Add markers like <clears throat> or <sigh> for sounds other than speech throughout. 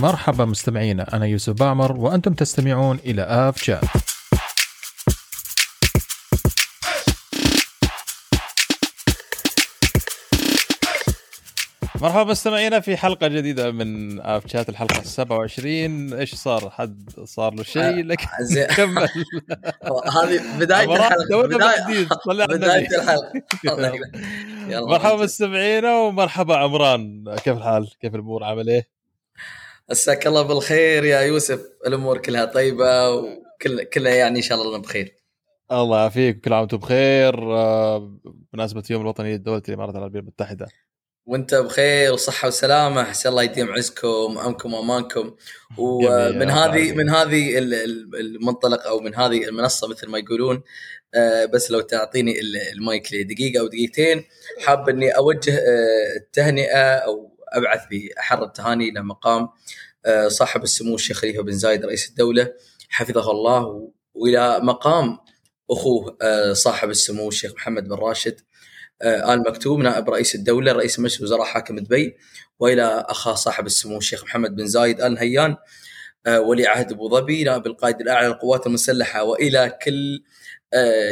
مرحبا مستمعينا أنا يوسف باعمر وأنتم تستمعون إلى آف شات مرحبا مستمعينا في حلقة جديدة من آف شات الحلقة 27 إيش صار؟ حد صار له شيء؟ لك كمل. <laughs> هذه بداية الحلقة بداية, <laughs> بداية الحلقة. مرحبا مستمعينا ومرحبا عمران. كيف الحال؟ كيف الأمور؟ عامل إيه؟ مساك الله بالخير يا يوسف الأمور كلها طيبة وكل كلها يعني إن شاء الله بخير الله يعافيك كل عام وأنتم بخير. بمناسبة يوم الوطني لدوله الإمارات العربية المتحدة. وأنت بخير وصحة وسلامة عسى الله يديم عزكم أمكم وأمانكم. <laughs> ومن هذه من هذه المنطلق أو من هذه المنصة مثل ما يقولون آه، بس لو تعطيني المايك لدقيقة أو دقيقتين حاب إني أوجه التهنئة آه، أو أبعث باحر التهاني إلى مقام آه، صاحب السمو الشيخ خليفة بن زايد رئيس الدولة حفظه الله وإلى مقام أخوه آه، صاحب السمو الشيخ محمد بن راشد آه، آل مكتوم نائب رئيس الدولة رئيس مجلس وزراء حاكم دبي وإلى أخاه صاحب السمو الشيخ محمد بن زايد آل نهيان ولي عهد أبو ظبي نائب القائد الأعلى للقوات المسلحة وإلى كل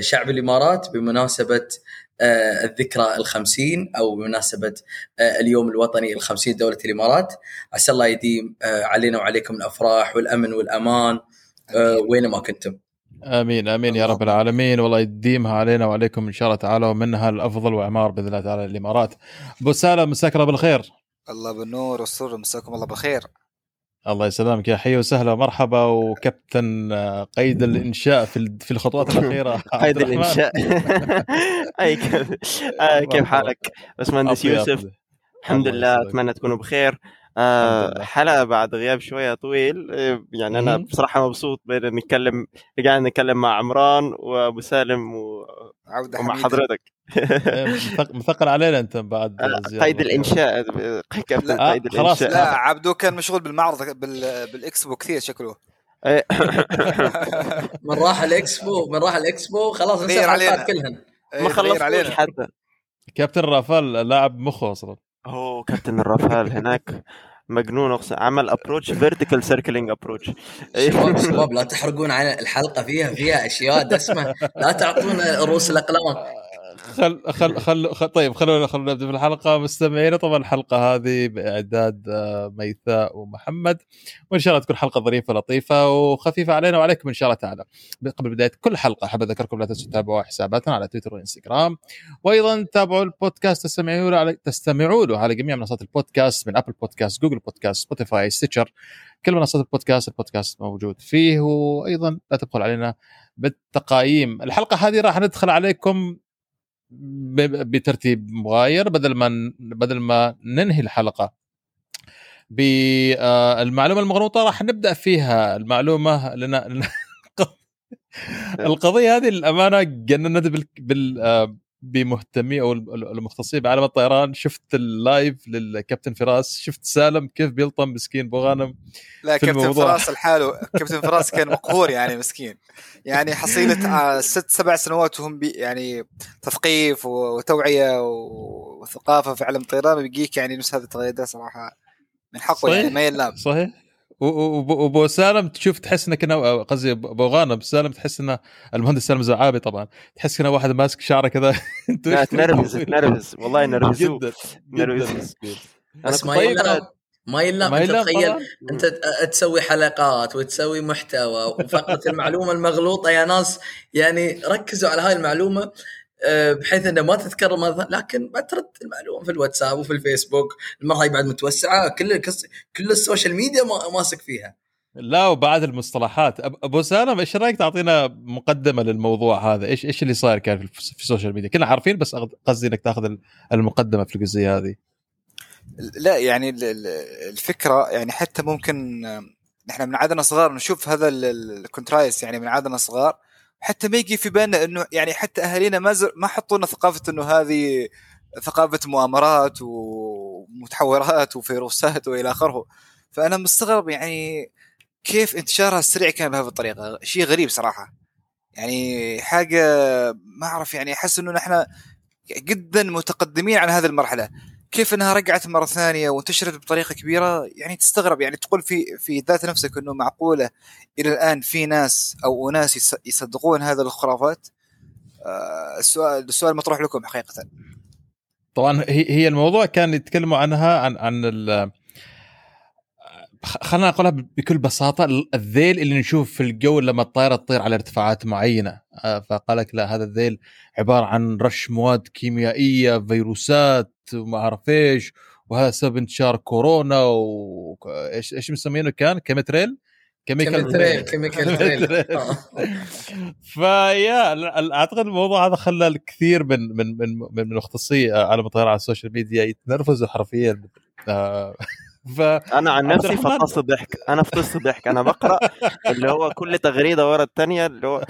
شعب الإمارات بمناسبة الذكرى الخمسين أو بمناسبة آه، اليوم الوطني الخمسين لدولة الإمارات. عسى الله يديم آه، علينا وعليكم الأفراح والأمن والأمان وينما كنتم. آمين آمين يا رب العالمين. والله يديمها علينا وعليكم إن شاء الله تعالى ومنها الأفضل وأعمار بإذن الله تعالى الامارات أبو سالم مساك الله بالخير. الله بالنور والسرور مساكم الله بالخير. الله يسلمك يا حي وسهلا ومرحبا. وكابتن آه، قيد الإنشاء في في الخطوات <laughs> الأخيرة قيد الإنشاء. <laughs> أي كيف؟ آه، حالك؟ باشمهندس يوسف. الحمد لله أتمنى تكونوا بخير. آه حلقه بعد غياب شوية طويل. آه، يعني أنا بصراحة مبسوط بين نتكلم قاعد نتكلم مع عمران وأبو سالم و... ومع حضرتك. مثقل علينا أنت بعد آه، قيد الإنشاء. كابتن آه قيد خلاص الانشاء لا عبدو كان مشغول بالمعرض بال... بالإكسبو كثير شكله. إيه. <laughs> من راح الإكسبو من راح الإكسبو خلاص نسى الحلقات كلهن. إيه، ما خلص حتى. كابتن رافال لاعب مخه أصلا. أوه كابتن الرافال هناك. مجنون اقسم عمل approach vertical circling approach شباب لا تحرقون عن الحلقة فيها فيها أشياء دسمة. لا تعطونا رؤوس الأقلام. خل خل خل, خل طيب خلونا خلونا نبدأ في الحلقة مستمعينا طبعا الحلقة هذه بإعداد آه، ميثاء ومحمد. وإن شاء الله تكون حلقة ظريفة لطيفة وخفيفة علينا وعليكم إن شاء الله تعالى. قبل بداية كل حلقة أحب أذكركم لا تنسوا تتابعوا حساباتنا على تويتر وإنستغرام. وأيضا تابعوا البودكاست تستمعوا له على تستمعوا له على جميع منصات البودكاست من Apple Podcast Google Podcast Spotify Stitcher كل منصات البودكاست البودكاست موجود فيه. وأيضا لا تبخل علينا بالتقييم. الحلقة هذه راح ندخل عليكم بترتيب مغاير بدل ما بدل ما ننهي الحلقة. بالمعلومه المغلوطة راح نبدأ فيها. المعلومة لنا <laughs> القضية هذه للأمانة جننت بال, بال... بمهتمي أو المختصين بعالم الطيران شفت ال live للكابتن فراس شفت سالم كيف بيلطم مسكين بوغانم لا كابتن الموضوع. فراس لحاله كابتن فراس كان مقهور يعني مسكين. يعني حصيلة آه، ست سبع سنوات وهم بي يعني تثقيف وتوعية وثقافة في عالم الطيران بيجيك يعني نفس هذه التغييرات صراحة من حقه يعني ما يلام. صحيح؟ وابو سالم تشوف تحس إنه كنا قصدي ابو غانم سالم تحس إنه المهندس سالم زعابي طبعا. تحس كنا واحد ماسك شعره كذا. <laughs> تنرفز تنرفز والله <laughs> نرفزوه جدا نرفز. بس ما يلام ما يلام انت تخيل انت تسوي حلقات وتسوي محتوى وفقره المعلومة المغلوطة يا ناس يعني ركزوا على هاي المعلومة. بحيث إنه ما تتكرر مرة لكن ما ترد المعلومة في الواتساب وفي الفيسبوك المرة هاي بعد متوسعة كل كل ال social media ماسك فيها. لا وبعد المصطلحات. أبو سالم إيش رأيك تعطينا مقدمة للموضوع هذا؟ إيش إيش اللي صاير كان في ال social media؟ كلنا عارفين بس قصدي إنك تاخذ المقدمة في الجزئية هذه. لا يعني الفكرة يعني حتى ممكن نحن من عادنا صغار نشوف هذا ال contrails يعني من عادنا صغار حتى ما يجي في بالنا إنه يعني حتى أهالينا ما زر ما عطونا ثقافة إنه هذه ثقافة مؤامرات ومتحورات وفيروسات وإلى آخره. فأنا مستغرب يعني كيف انتشارها السريع كان بهذه الطريقة. شيء غريب صراحة. يعني حاجة ما أعرف يعني أحس إنه نحن جدا متقدمين عن هذه المرحلة. كيف إنها رجعت مرة ثانية وانتشرت بطريقة كبيرة؟ يعني تستغرب يعني تقول في في ذات نفسك إنه معقولة إلى الآن في ناس أو أناس يصدقون هذه الخرافات؟ آه السؤال السؤال مطروح لكم حقيقة. طبعا هي الموضوع كان يتكلموا عنها عن عن خلينا نقولها بكل بساطة الذيل اللي نشوف في الجو لما الطائرة تطير على ارتفاعات معينة. آه، فقال لك لا هذا الذيل عبارة عن رش مواد كيميائية فيروسات وما أعرف إيش وهذا سبب انتشار كورونا وايش إيش مسمينه كان؟ chemtrail chemical trail chemical trail <laughs> فيا أعتقد الموضوع هذا خلى الكثير من من من من المختصي عالم الطيران على ال social media يتنرفزوا حرفيا. آه، ف أنا عن نفسي فطست ضحك. أنا فطست ضحك. أنا بقرأ اللي هو كل تغريدة ورا الثانية اللي هو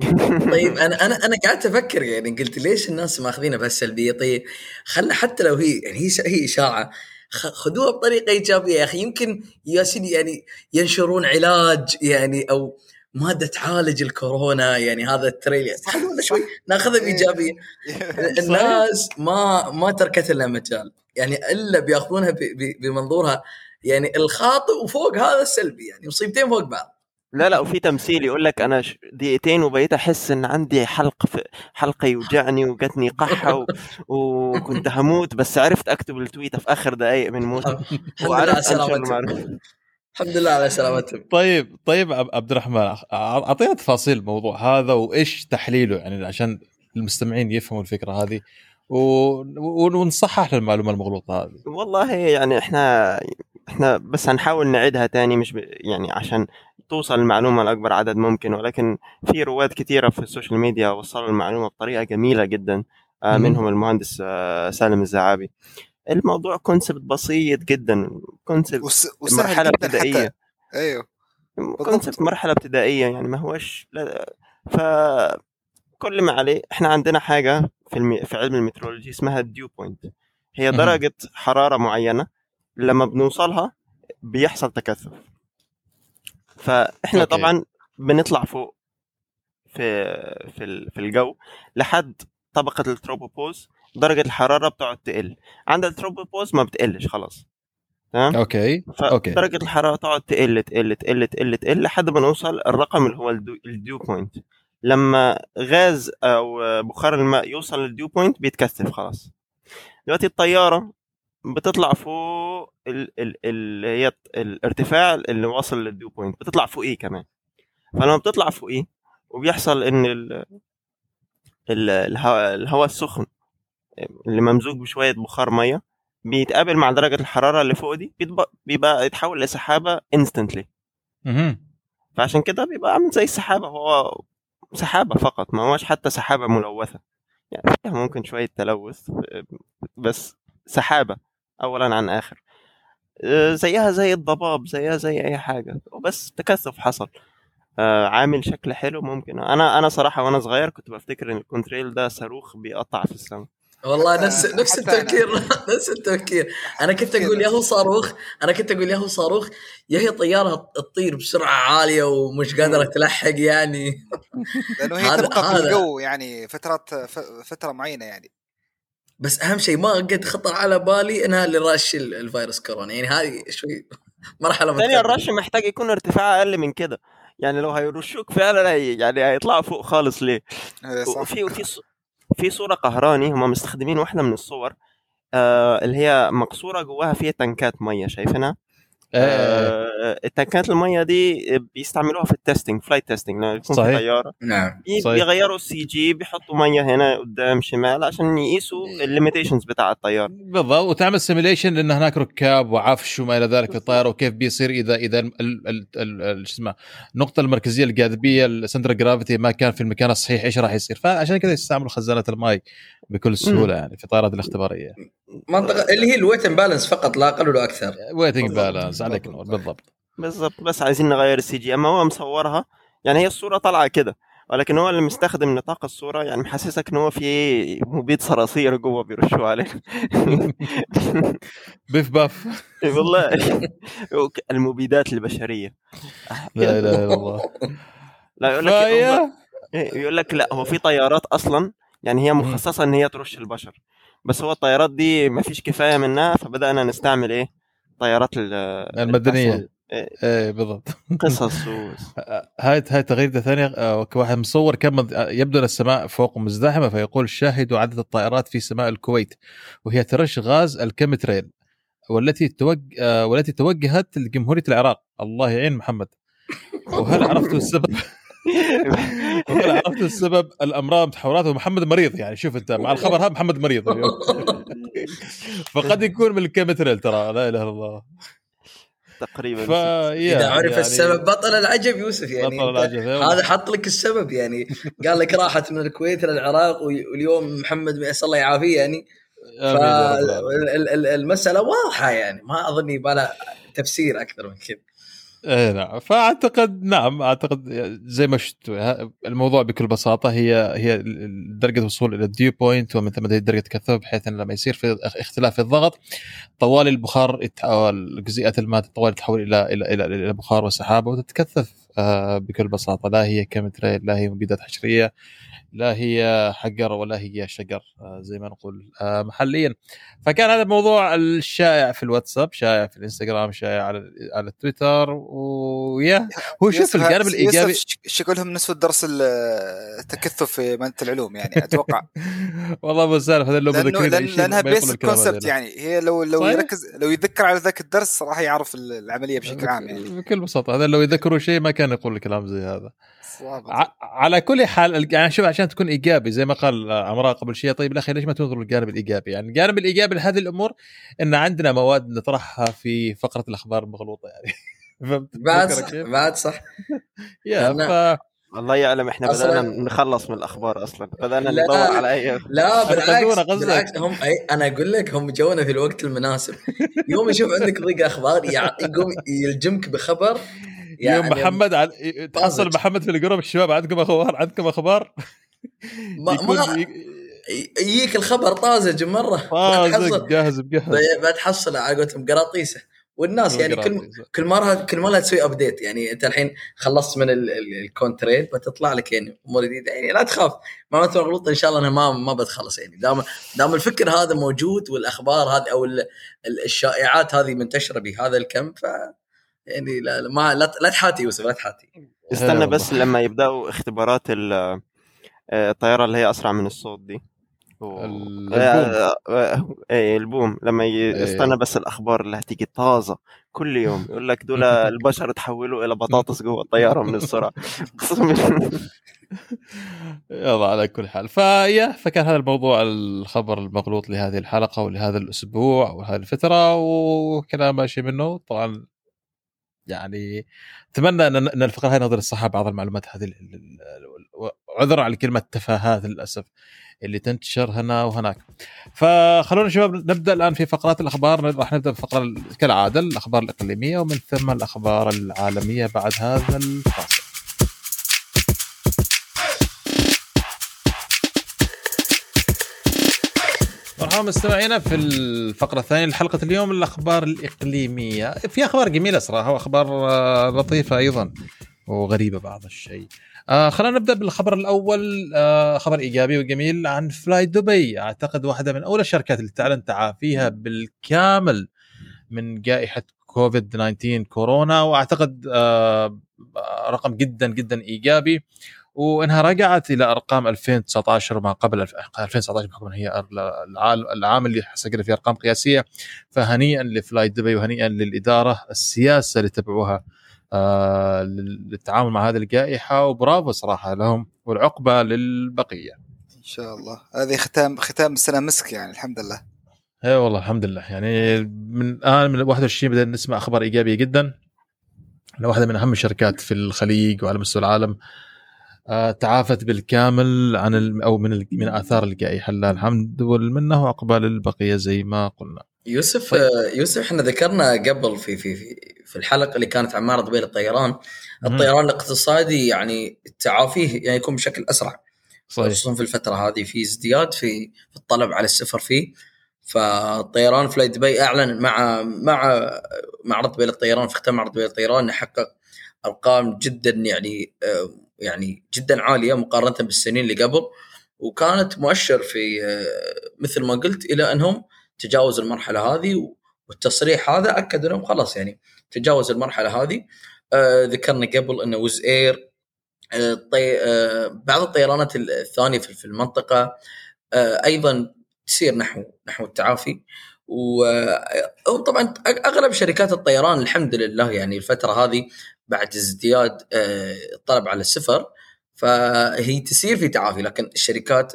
<laughs> طيب أنا أنا أنا قعدت أفكر يعني قلت ليش الناس ماخذينها بهالسلبية؟ طيب خلنا حتى لو هي يعني هي هي إشاعة. خذوها بطريقة إيجابية يا أخي. يمكن يا سيدي يعني ينشرون علاج يعني أو مادة تعالج الكورونا يعني هذا التريلر خلونا شوي ناخذها بإيجابية. <laughs> الناس ما ما تركت لنا مجال. يعني إلا بيأخذونها بمنظورها يعني الخاطئ وفوق هذا السلبي يعني مصيبتين فوق بعض. لا لا وفي تمثيل يقول لك أنا دقيقتين وبقيت أحس إن عندي حلق في حلقة يوجعني وجاتني قحة و... <laughs> وكنت هموت بس عرفت أكتب التويتة في آخر دقائق من موتي <laughs> وعرفت سلامتك الحمد لله على سلامتك طيب طيب عبد الرحمن أعطينا تفاصيل الموضوع هذا وإيش تحليله يعني عشان المستمعين يفهموا الفكرة هذه. ونصحح المعلومه المغلوطة هذه. والله يعني إحنا إحنا بس هنحاول نعيدها تاني مش ب... يعني عشان توصل المعلومة لأكبر عدد ممكن ولكن في رواد كثيره في السوشيال ميديا وصلوا المعلومة بطريقة جميلة جدا آه، منهم المهندس آه، سالم الزعابي. الموضوع concept بسيط جدا concept مرحلة ابتدائية. أيوه. concept مرحلة ابتدائية يعني ما هوش لا ف كل ما عليه إحنا عندنا حاجة في الم... في علم ال meteorology اسمها ال dew point هي درجة حرارة معينة لما بنوصلها بيحصل تكثف. فإحنا okay. طبعا بنطلع فوق في في في الجو لحد طبقة ال tropopause درجة الحرارة بتقعد تقل. عند ال tropopause ما بتقلش خلاص. تمام؟ okay. okay. درجة الحرارة تقعد تقل تقل تقل تقل تقل لحد ما نوصل الرقم اللي هو ال dew point لما غاز أو بخار الماء يوصل لل dew point بيتكثف خلاص. دلوقتي الطيارة بتطلع فوق ال ال ال هي الارتفاع اللي واصل لل dew point بتطلع فوقيه كمان؟ فلما بتطلع فوقيه وبيحصل إن ال الهواء الهواء السخن اللي ممزوج بشوية بخار مية بيتقابل مع درجة الحرارة اللي فوق دي بيبقى يتحول لسحابة انستنتلي فعشان كده بيبقى عامل زي السحابة هو سحابة فقط ما هوش حتى سحابة ملوثة. يعني فيها ممكن شوية تلوث بس سحابة اولا عن آخر. زيها زي الضباب زيها زي أي حاجة وبس تكثف حصل. عامل شكل حلو ممكن. أنا أنا صراحة وأنا صغير كنت بفتكر إن الكونتريل ده صاروخ بيقطع في السماء والله نفس نفس التفكير. <laughs> نفس التفكير. أنا كنت أقول يا هو صاروخ أنا كنت أقول يا هو صاروخ يا هي طياره تطير بسرعة عالية ومش قادرة تلحق يعني. <laughs> لأنه هي تبقى في الجو يعني فترات فترة معينة يعني. بس أهم شيء ما قد خطر على بالي إنها اللي رش الفيروس كورونا. يعني هذه شوي <laughs> مرحلة ثانيا الرش محتاج يكون ارتفاع أقل من كده. يعني لو هيرشوك فعلا يعني هيطلعوا فوق خالص ليه؟ وفي وفي في صورة قهرتني هم مستخدمين واحدة من الصور آه اللي هي مقصورة جواها فيها تنكات مية شايفينها؟ آه التنكات المية دي بيستعملوها في ال testing flight testing لما يكون صحيح. في طيارة. نعم. بيغيروا ال CG بيحطوا مية هنا قدام شمال عشان يقيسوا ال limitations بتاع الطيارة. بالضبط. وتعمل simulation لأن هناك ركاب وعفش وما إلى ذلك في الطيارة وكيف بيصير اذا إذا شو اسمه النقطة المركزية الجاذبية ال center gravity ما كان في المكان الصحيح إيش راح يصير؟ فعشان كذا يستعملوا خزانات الماء بكل سهولة يعني في الطائرات الاختبارية. منطقة اللي هي ال weight balance فقط لا أقل ولا أكثر. weight and balance عليك نور بالضبط. بالضبط بس عايزين نغير ال CG. أما هو مصورها يعني هي الصورة طالعة كده ولكن هو اللي مستخدم نطاق الصورة يعني محسسك إن هو في مبيد صراصير جوه بيرشوا عليه <laughs> بيف باف. والله. المبيدات البشرية. لا إله إلا الله. لا يقول لك يقول لك لا هو في طيارات أصلا يعني هي مخصصة إن هي ترش البشر. بس هو الطيارات دي ما فيش كفاية منها فبدأنا نستعمل إيه؟ طيارات المدنية. إيه, إيه بالضبط. قصص و... <laughs> هاي هاي تغريده ثانية آه، واحد مصور كم يبدو أن السماء فوق مزدحمة فيقول شاهدوا عدد الطائرات في سماء الكويت وهي ترش غاز ال chemtrail والتي توج... آه، والتي توجهت لجمهورية العراق. الله يعين محمد. وهل عرفتوا السبب؟ <laughs> <laughs> عرفتوا السبب؟ الأمراض تحورات ومحمد مريض يعني. شوف أنت مع الخبر هذا محمد مريض اليوم. <laughs> فقد يكون من ال chemtrail ترى. لا إله إلا الله. تقريبا. ف... إذا عرف يعني... السبب بطل العجب يوسف يعني. بطل العجب هذا حط لك السبب يعني. قال لك راحت من الكويت للعراق واليوم محمد الله يعافيه يعني. فالمساله واضحة يعني. ما اظن يبغى تفسير أكثر من كذا. إيه نعم. فأعتقد نعم أعتقد زي ما شفت الموضوع بكل بساطة هي هي درجة الوصول إلى ال dew point ومن ثم درجة التكثف بحيث أن لما يصير في اختلاف في الضغط طوال البخار جزيئات الماء طوال تتحول إلى إلى إلى, إلى بخار وسحابة وتتكثف آه، بكل بساطة. لا هي chemtrail لا هي مبيدات حشرية. لا هي حجر ولا هي شجر آه، زي ما نقول آه، محليا. فكان هذا الموضوع الشائع في الواتساب شائع في الإنستغرام شائع على على التويتر ويا هو شوف الجانب الإيجابي شكلهم نسوا درس التكثف في مادة العلوم يعني أتوقع. <laughs> والله ابو سالف هذا لو لأن لأنها basic concept يعني هي لو لو صحيح. يركز لو يذكر على ذاك الدرس راح يعرف العملية بشكل عام يعني. بكل بساطة هذا لو يذكروا شيء ما كان يقول الكلام زي هذا. على كل حال يعني شوف عشان تكون إيجابي زي ما قال عمراء قبل شيء طيب الأخي ليش ما تنظر للجانب الإيجابي؟ يعني الجانب الإيجابي لهذه الأمور إن عندنا مواد نطرحها في فقرة الأخبار المغلوطة يعني. <laughs> بعد صح بعد صح. يا ف... الله يعلم إحنا بدأنا نخلص من الأخبار أصلا. بدأنا ندور على أي لا بالعكس بالعكس هم أي أنا أقول لك هم جونا في الوقت المناسب. <laughs> يوم يشوف عندك ضيق أخبار يقوم يلجمك بخبر يعني يوم محمد عن... تحصل محمد في الجروب الشباب عندكم أخبار؟ عندكم أخبار؟ <laughs> ما, ما... يجيك الخبر طازج مرة. طازج جاهز بجهز. بتحصل على قولتهم قراطيسه. والناس يعني كل كل مره كل مره تسوي update يعني انت الحين خلصت من ال contrail بتطلع لك يعني أمور جديدة. يعني لا تخاف. ما غلط إن شاء الله أنا ما ما بتخلص يعني. دام دام الفكر هذا موجود والأخبار هذه أو الشائعات هذه منتشرة بهذا الكم ف يعني لا ما لا, لا تحاتي يوسف لا تحاتي. استنى بس لما يبدأوا اختبارات الطيارة اللي هي أسرع من الصوت دي. البوم. آه، آه، إيه البوم. لما يستنى بس الأخبار اللي هتيجي طازة. كل يوم يقول لك دول <laughs> البشر تحولوا إلى بطاطس جوه الطيارة من السرعة. <laughs> يلا على كل حال. فيا فكان هذا الموضوع الخبر المغلوط لهذه الحلقة ولهذا الأسبوع وهذه الفترة وكلام ماشي منه. طبعا يعني أتمنى أن الفقره هذه نظر الصحة بعض المعلومات هذه عذرا على كلمة تفاهات للأسف اللي تنتشر هنا وهناك. فخلونا شباب نبدأ الآن في فقرات الأخبار. راح نبدأ بفقرة كالعادة الأخبار الإقليمية ومن ثم الأخبار العالمية بعد هذا الفاصل. مرحبا مستمعينا في الفقرة الثانية لحلقة اليوم الأخبار الإقليمية. في أخبار جميلة صراحة وأخبار آه، لطيفة أيضا وغريبة بعض الشيء. آه خلينا نبدأ بالخبر الأول. آه خبر إيجابي وجميل عن فلاي دبي أعتقد واحدة من اولى الشركات اللي تعلن تعافيها بالكامل من جائحة كوفيد 19 كورونا. وأعتقد آه رقم جدا جدا إيجابي. وإنها رجعت إلى أرقام 2019 وما قبل 2019 بحكم هي العام اللي سجل فيه أرقام قياسية. فهنيئا لفلاي دبي وهنيئا للإدارة السياسة اللي تبعوها. آه للتعامل مع هذه الجائحة وبرافو صراحة لهم والعقبة للبقية. إن شاء الله هذه ختام ختام السنة مسك يعني الحمد لله. اي والله الحمد لله يعني من الآن من 21 بدأنا نسمع أخبار إيجابية جدا واحدة من أهم الشركات في الخليج وعلى مستوى العالم آه، تعافت بالكامل عن أو من من آثار الجائحة لله الحمد والمنة وعقبال البقيه زي ما قلنا. يوسف طيب. يوسف إحنا ذكرنا قبل في في في, في الحلقة اللي كانت عن معرض بين الطيران. الطيران الاقتصادي يعني تعافيه يعني يكون بشكل أسرع. صحيح. خصوصا في الفترة هذه في ازدياد في الطلب على السفر فيه. فالطيران فلاي دبي أعلن مع مع معرض بين الطيران في ختام معرض بين الطيران إنه حقق أرقام جدا يعني آه، يعني جدا عالية مقارنة بالسنين اللي قبل. وكانت مؤشر في مثل ما قلت إلى أنهم تجاوزوا المرحلة هذه والتصريح هذا أكد لهم خلاص يعني تجاوز المرحلة هذه. آه ذكرنا قبل إنه وز إير. آه. آه بعض الطيرانات الثانية في المنطقة. آه أيضا تسير نحو نحو التعافي. وطبعا أغلب شركات الطيران الحمد لله يعني الفترة هذه بعد ازدياد آه، الطلب على السفر فهي تسير في تعافي. لكن الشركات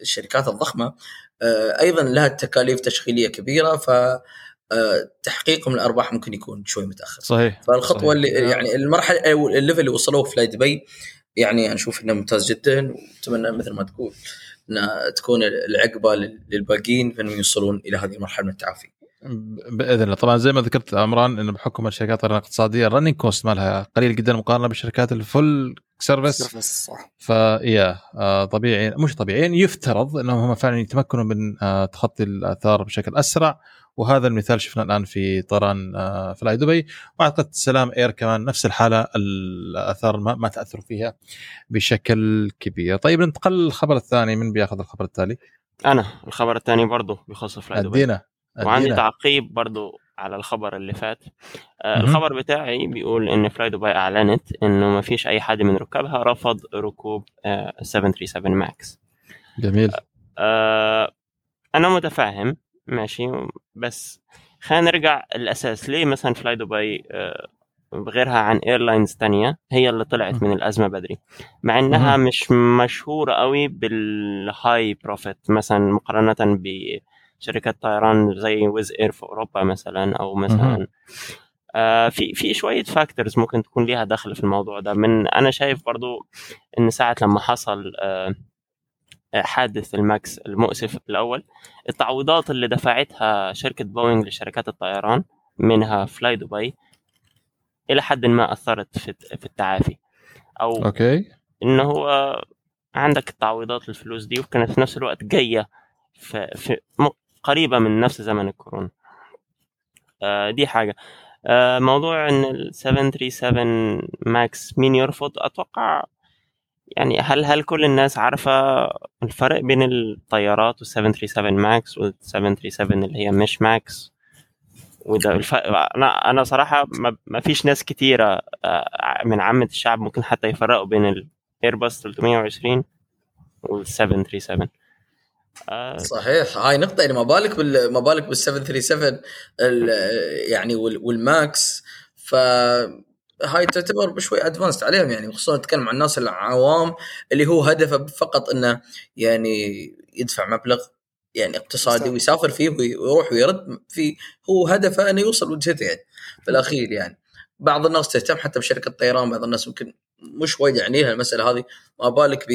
الشركات الضخمة آه، أيضا لها تكاليف تشغيلية كبيرة. ف آه، تحقيقهم الارباح ممكن يكون شوي متأخر. صحيح فالخطوة صحيح. اللي يعني المرحلة أو ال level اللي وصلوه في دبي يعني أشوف إنه ممتاز جدا وأتمنى مثل ما تقول ان تكون العقبة للباقيين فانهم يوصلون إلى هذه المرحلة من التعافي. بإذن الله. طبعا زي ما ذكرت عمران إنه بحكم الشركات الإقتصادية ال running cost مالها قليل جدا مقارنة بالشركات ال full service صح. فيا آه طبيعي مش طبيعي يفترض إنهم هم فعلا يتمكنوا من آه تخطي الآثار بشكل أسرع. وهذا المثال شفناه الآن في طيران آه فلاي دبي. وأعتقد سلام إير كمان نفس الحالة الآثار ما, ما تاثروا فيها بشكل كبير. طيب ننتقل للخبر الثاني. من بياخذ الخبر التالي؟ أنا الخبر الثاني برضه بيخص فلاي دبي. أدينا وعندي تعقيب برضو على الخبر اللي فات. آه الخبر بتاعي بيقول إن فلاي دبي أعلنت إنه ما فيش أي حد من ركابها رفض ركوب آه 737 ماكس جميل. آه أنا متفاهم. ماشي. بس خلينا نرجع الاساس ليه مثلا فلاي دبي آه بغيرها عن airlines تانية؟ هي اللي طلعت من الأزمة بدري. مع إنها مش مشهورة قوي بال high profit مثلا مقارنة ب شركات طيران زي ويز اير في أوروبا مثلا أو مثلا آه في في شوية factors ممكن تكون ليها دخل في الموضوع ده. من أنا شايف برضو إن ساعة لما حصل آه حادث الماكس المؤسف الأول. التعويضات اللي دفعتها شركة بوينغ لشركات الطيران منها فلاي دبي إلى حد ما أثرت في في التعافي. أو okay. انه هو عندك التعويضات الفلوس دي وكانت في نفس الوقت جاية في, في قريبة من نفس زمن الكورونا. آه دي حاجة. آه موضوع إن ال 737 ماكس مين يرفض؟ أتوقع يعني هل هل كل الناس عارفة الفرق بين الطيارات وال 737 ماكس وال 737 اللي هي مش ماكس وده الف... أنا أنا صراحة ما... فيش ناس كتيرة من عامة الشعب ممكن حتى يفرقوا بين الايرباص 320 وال 737 آه صحيح. هاي نقطة. يعني ما بالك بال ما بالك بال 737 يعني والماكس ف هاي تعتبر بشوي ادفانسد عليهم يعني خصوصا نتكلم عن الناس العوام اللي هو هدفه فقط إنه يعني يدفع مبلغ يعني اقتصادي ويسافر فيه ويروح ويرد في هو هدفه إنه يوصل وجهته يعني في الأخير يعني. بعض الناس تهتم حتى بشركة طيران بعض الناس ممكن مش وايد يعنيها المسألة هذه ما بالك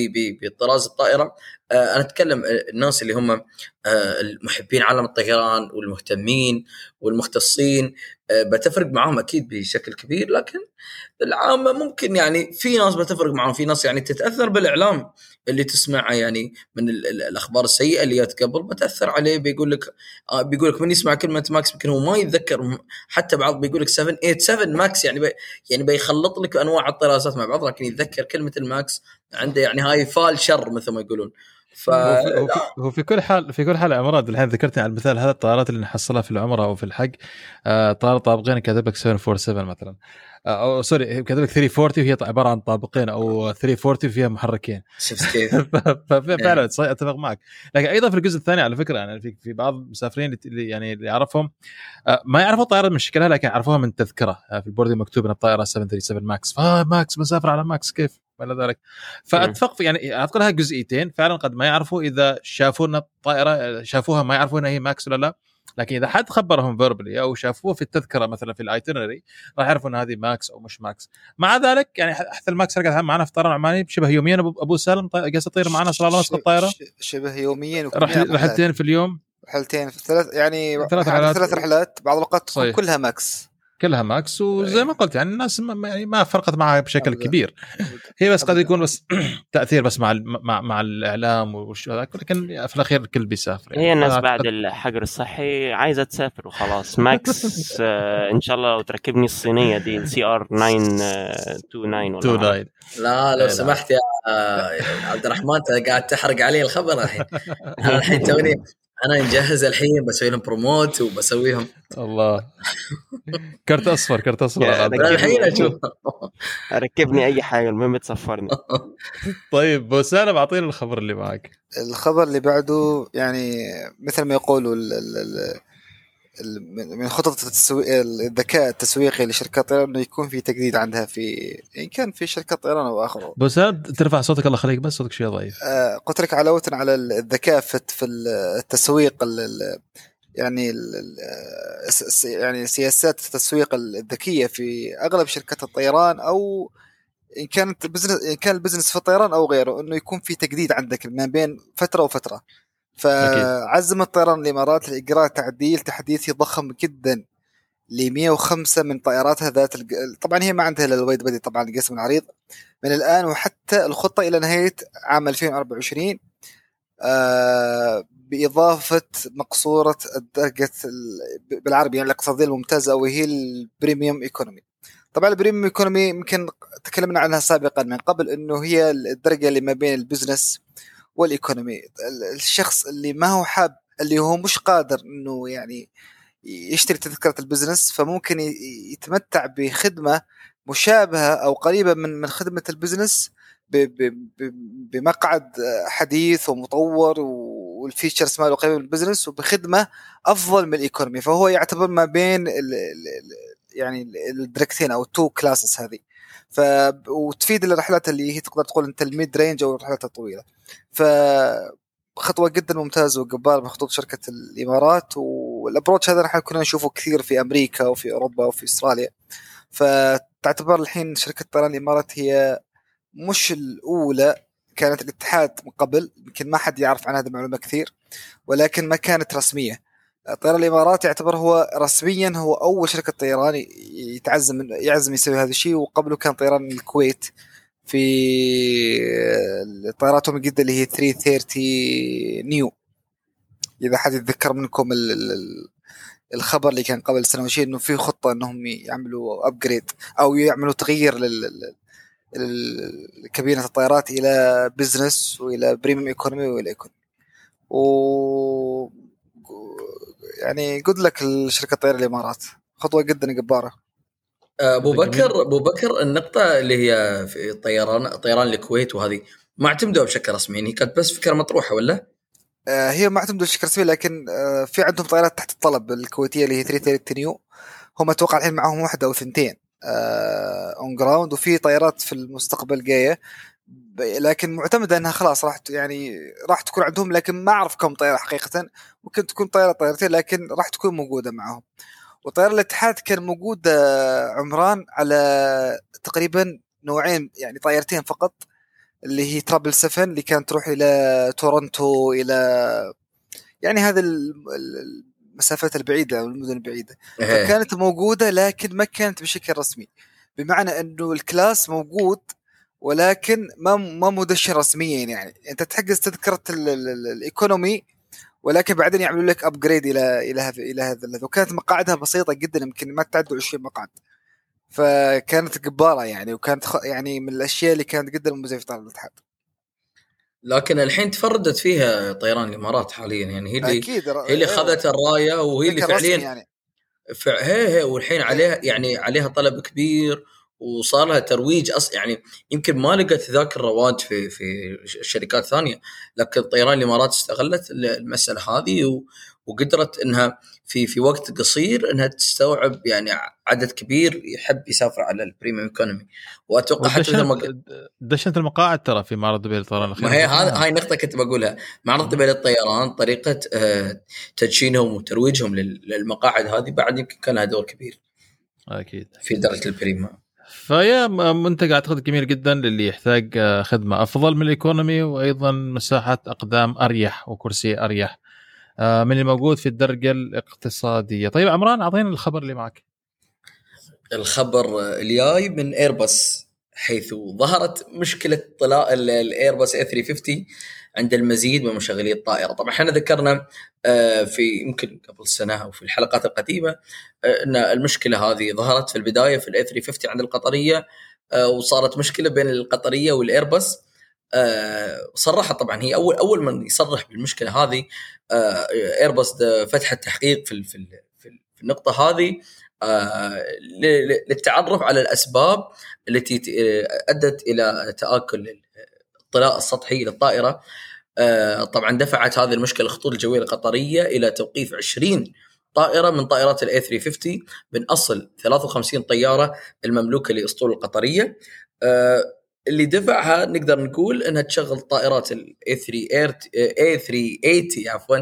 بطراز الطائرة. آه أنا أتكلم الناس اللي هم آه المحبين عالم الطيران والمهتمين والمختصين بتفرق معاهم أكيد بشكل كبير لكن العامة ممكن يعني في ناس بتفرق معاهم في ناس يعني تتأثر بالإعلام اللي تسمعه يعني من الأخبار السيئة اللي جت قبل بتأثر عليه بيقول لك آه بيقول لك من يسمع كلمة ماكس يمكن هو ما يتذكر حتى بعض بيقول لك 787 ماكس يعني بي يعني بيخلط لك أنواع الطرازات مع بعض لكن يتذكر كلمة الماكس عنده يعني هاي فال شر مثل ما يقولون. ف هو في, هو في كل حال في كل حال يا مراد الحين ذكرتني على المثال هذا الطائرات اللي نحصلها في العمره أو في الحج آه طائرة طابقين كاتب لك 747 مثلا. أو sorry كاتب لك 340 وهي عبارة عن طابقين أو 340 فيها محركين. شفت كيف؟ <laughs> ففعلا أتفق معك. لكن أيضا في الجزء الثاني على فكرة يعني في في بعض المسافرين اللي يعني اللي اعرفهم ما يعرفوا الطائرة من شكلها لكن يعرفوها من تذكرة. في ال boarding مكتوب إن الطائرة 737 ماكس. آه ماكس مسافر على ماكس كيف؟ ولا ذلك. فأتفق يعني أعتقد لها جزئيتين. فعلا قد ما يعرفوا إذا شافوا ان الطائرة شافوها ما يعرفوا انها هي ماكس ولا لا. لكن إذا حد خبرهم verbally أو شافوه في التذكرة مثلا في ال itinerary راح يعرفوا إن هذه ماكس أو مش ماكس. مع ذلك يعني حتى الماكس رقد معنا في طيران عماني شبه يوميا. ابو سالم قاعد يطير معنا صار الله الطائرة. شبه يوميا رحلتين في اليوم. رحلتين في ثلاث يعني ثلاث رحلات. ثلاث رحلات. بعض الاوقات كلها ماكس. كلها ماكس وزي ما قلت يعني الناس ما, يعني ما فرقت معها بشكل كبير. هي بس قد يكون بس <clears throat> تأثير بس مع مع, مع الإعلام هذاك لكن في الأخير الكل بيسافر يعني. هي الناس بعد الحجر الصحي عايزة تسافر وخلاص. max <laughs> آه إن شاء الله لو تركبني الصينية دي ال CR 929 ولا 29 لا لو سمحت يا عبد الرحمن انت قاعد تحرق علي الخبر الحين. أنا الحين توني أنا مجهز الحين بسوي لهم promote وبسويهم. الله. كرت أصفر كرت أصفر. الحين أشوف. ركبني أي حاجة المهم تصفرني. طيب بس أنا بعطيني الخبر اللي معك. الخبر اللي بعده يعني مثل ما يقولوا من خطط التسويق الذكاء التسويقي لشركات الطيران إنه يكون في تجديد عندها في إن كان في شركات طيران أو اخره بس ترفع صوتك الله يخليك بس صوتك شوي ضعيف. آه قلت لك علاوه على الذكاء في في التسويق ال يعني ال يعني سياسات التسويق الذكية في أغلب شركات الطيران أو إن كانت business إن كان ال business في الطيران أو غيره إنه يكون في تجديد عندك ما بين فترة وفترة. فعزم الطيران الإمارات لإجراء تعديل تحديثي ضخم جدا ل 105 من طائراتها ذات الج... طبعا هي ما عندها إلا body طبعا القسم العريض. من الآن وحتى الخطة إلى نهاية عام 2024 آه بإضافة مقصورة الدرجة بالعربي يعني الاقتصاديه الممتازة وهي ال premium economy. طبعا ال premium economy يمكن تكلمنا عنها سابقا من قبل إنه هي الدرجة اللي ما بين ال business وال economy. الشخص اللي ما هو حاب اللي هو مش قادر إنه يعني يشتري تذكرة ال business فممكن يتمتع بخدمة مشابهة أو قريبة من من خدمة ال business بمقعد حديث ومطور وال features ماله قريبة من ال business وبخدمة أفضل من ال economy. فهو يعتبر ما بين ال يعني الدرجتين أو ال two classes هذه. ف وتفيد الرحلات اللي هي تقدر تقول أنت ال mid range أو الرحلات الطويلة. ف خطوة جدا ممتازة وجباره من خطوط شركة الإمارات وال approach هذا نحن كنا نشوفه كثير في أمريكا وفي أوروبا وفي أستراليا. فتعتبر الحين شركة طيران الإمارات هي مش الأولى كانت الاتحاد من قبل يمكن ما حد يعرف عن هذه المعلومة كثير ولكن ما كانت رسمية. طيران الإمارات يعتبر هو رسميا هو أول شركة طيران يتعزم يعزم يسوي هذا الشيء وقبله كان طيران الكويت في طياراتهم الجديدة اللي هي 330 نيو. إذا حد يتذكر منكم الخبر اللي كان قبل سنة وشيء إنه في خطة إنهم يعملوا ابجريد أو يعملوا تغيير لل كابينة الطائرات إلى business وإلى premium economy وإلى economy و يعني good luck لشركه طيران الإمارات. خطوة جدا جبارة. أبو بكر أبو بكر النقطة اللي هي في طيران طيران الكويت وهذه ما اعتمدوا بشكل رسمي يعني كانت بس فكرة مطروحة ولا؟ آه هي ما اعتمدوا بشكل رسمي لكن آه في عندهم طائرات تحت الطلب الكويتية اللي هي 330 neo. هم أتوقع الحين معهم واحدة أو ثنتين on آه ground وفي طائرات في المستقبل جاية. لكن معتمده انها خلاص راح يعني راح تكون عندهم لكن ما اعرف كم طيارة حقيقة. ممكن تكون طيارة طيارتين لكن راح تكون موجودة معهم. وطيران الاتحاد كان موجود عمران على تقريبا نوعين يعني طائرتين فقط اللي هي triple 7 اللي كانت تروح إلى تورنتو إلى يعني هذه المسافات البعيدة أو المدن البعيدة. إيه. فكانت موجودة لكن ما كانت بشكل رسمي. بمعنى أنه ال class موجود ولكن ما ما مدشن رسميا يعني. أنت تحجز تذكرة ال economy ولكن بعدين يعملوا لك upgrade إلى إلى هذا إلى هذا وكانت مقاعدها بسيطة جدا يمكن ما تعدوا 20 مقعد. فكانت جباره يعني وكانت خ... يعني من الأشياء اللي كانت جدا مميزه في طيران الاتحاد. لكن الحين تفردت فيها طيران الإمارات حاليا. يعني هي اللي أكيد. هي اللي أخذت الراية وهي اللي فعليا يعني. فع... هي هي والحين عليها يعني عليها طلب كبير وصار لها ترويج أص... يعني يمكن ما لقت ذاك الرواج في في الشركات الثانية لكن طيران الإمارات استغلت المسألة هذه و... وقدرت إنها في في وقت قصير إنها تستوعب يعني عدد كبير يحب يسافر على ال premium economy. وأتوقع حتى ما دشنت المقاعد ترى في معرض دبي للطيران ما هي هذا هاي نقطة كنت بقولها. معرض دبي للطيران طريقة آه، تدشينهم وترويجهم للمقاعد هذه بعد يمكن كان لها دور كبير. أكيد. في درجه ال premium. فهي منتج أعتقد جميل جدا للي يحتاج آه، خدمة أفضل من ال economy وأيضا مساحة أقدام أريح وكرسي أريح آه، من الموجود في الدرجه الاقتصادية. طيب عمران اعطينا الخبر اللي معك. الخبر الجاي من ايرباص حيث ظهرت مشكلة طلاء الايرباص A 350 عند المزيد من مشغلي الطائرة، طبعا إحنا ذكرنا آه، في يمكن قبل سنة أو في الحلقات القديمة آه، إن المشكلة هذه ظهرت في البداية في ال A 350 عند القطرية آه، وصارت مشكلة بين القطرية والايرباص صرحت طبعا هي أول أول من يصرح بالمشكلة هذه ايرباص فتح التحقيق في في في النقطة هذه للتعرف على الأسباب التي أدت إلى تآكل الطلاء السطحي للطائرة. طبعا دفعت هذه المشكلة الخطوط الجوية القطرية إلى توقيف 20 طائرة من طائرات ال A 350 من أصل 53 طيارة المملوكة لأسطول القطرية اللي دفعها نقدر نقول إنها تشغل طائرات ال A 3 اير A 380 عفوا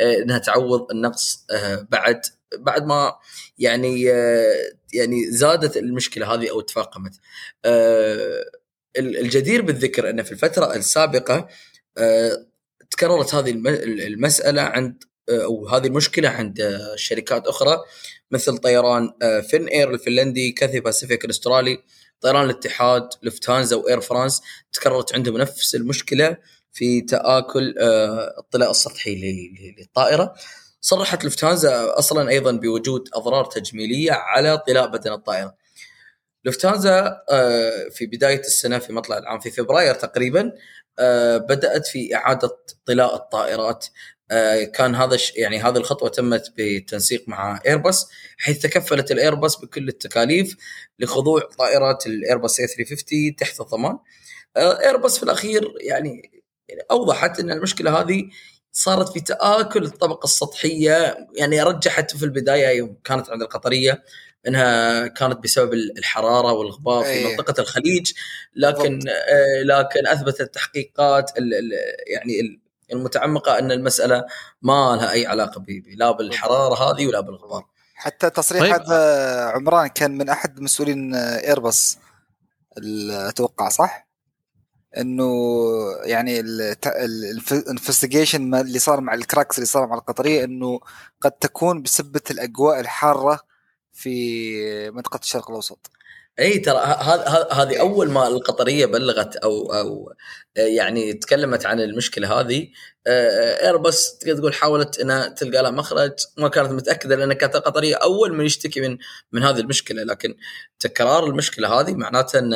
إنها تعوض النقص بعد بعد ما يعني يعني زادت المشكلة هذه أو تفاقمت. الجدير بالذكر ان في الفترة السابقة تكررت هذه المسألة عند أو هذه المشكلة عند شركات أخرى مثل طيران فين إير الفنلندي كاثي باسيفيك الأسترالي طيران الاتحاد لوفتهانزا وإير فرانس تكررت عندهم نفس المشكلة في تآكل الطلاء السطحي للطائرة. صرحت لفتانزا أصلا أيضا بوجود أضرار تجميلية على طلاء بدن الطائرة. لفتانزا في بداية السنة في مطلع العام في فبراير تقريبا بدأت في إعادة طلاء الطائرات كان هذا يعني هذه الخطوة تمت بالتنسيق مع ايرباص حيث تكفلت الايرباص بكل التكاليف لخضوع طائرات الايرباص اي 350 تحت الضمان. ايرباص في الأخير يعني أوضحت إن المشكلة هذه صارت في تآكل الطبقة السطحية يعني رجحت في البداية يوم كانت عند القطرية إنها كانت بسبب الحرارة والغبار في أيه. منطقة الخليج لكن آه لكن أثبتت التحقيقات يعني المتعمقة أن المسألة ما لها أي علاقة لا بالحرارة هذه ولا بالغبار حتى تصريح طيب. هذا عمران كان من أحد مسؤولين ايرباص أتوقع صح؟ إنه يعني ال investigation اللي صار مع ال cracks اللي صار مع القطرية إنه قد تكون بسبة الأجواء الحارة في منطقة الشرق الأوسط. إي ترى هذه أول ما القطرية بلغت أو أو يعني تكلمت عن المشكلة هذه ايرباص تقدر تقول حاولت إنها تلقى لها مخرج ما كانت متأكدة لأن كانت القطرية أول من يشتكي من من هذه المشكلة. لكن تكرار المشكلة هذه معناته إن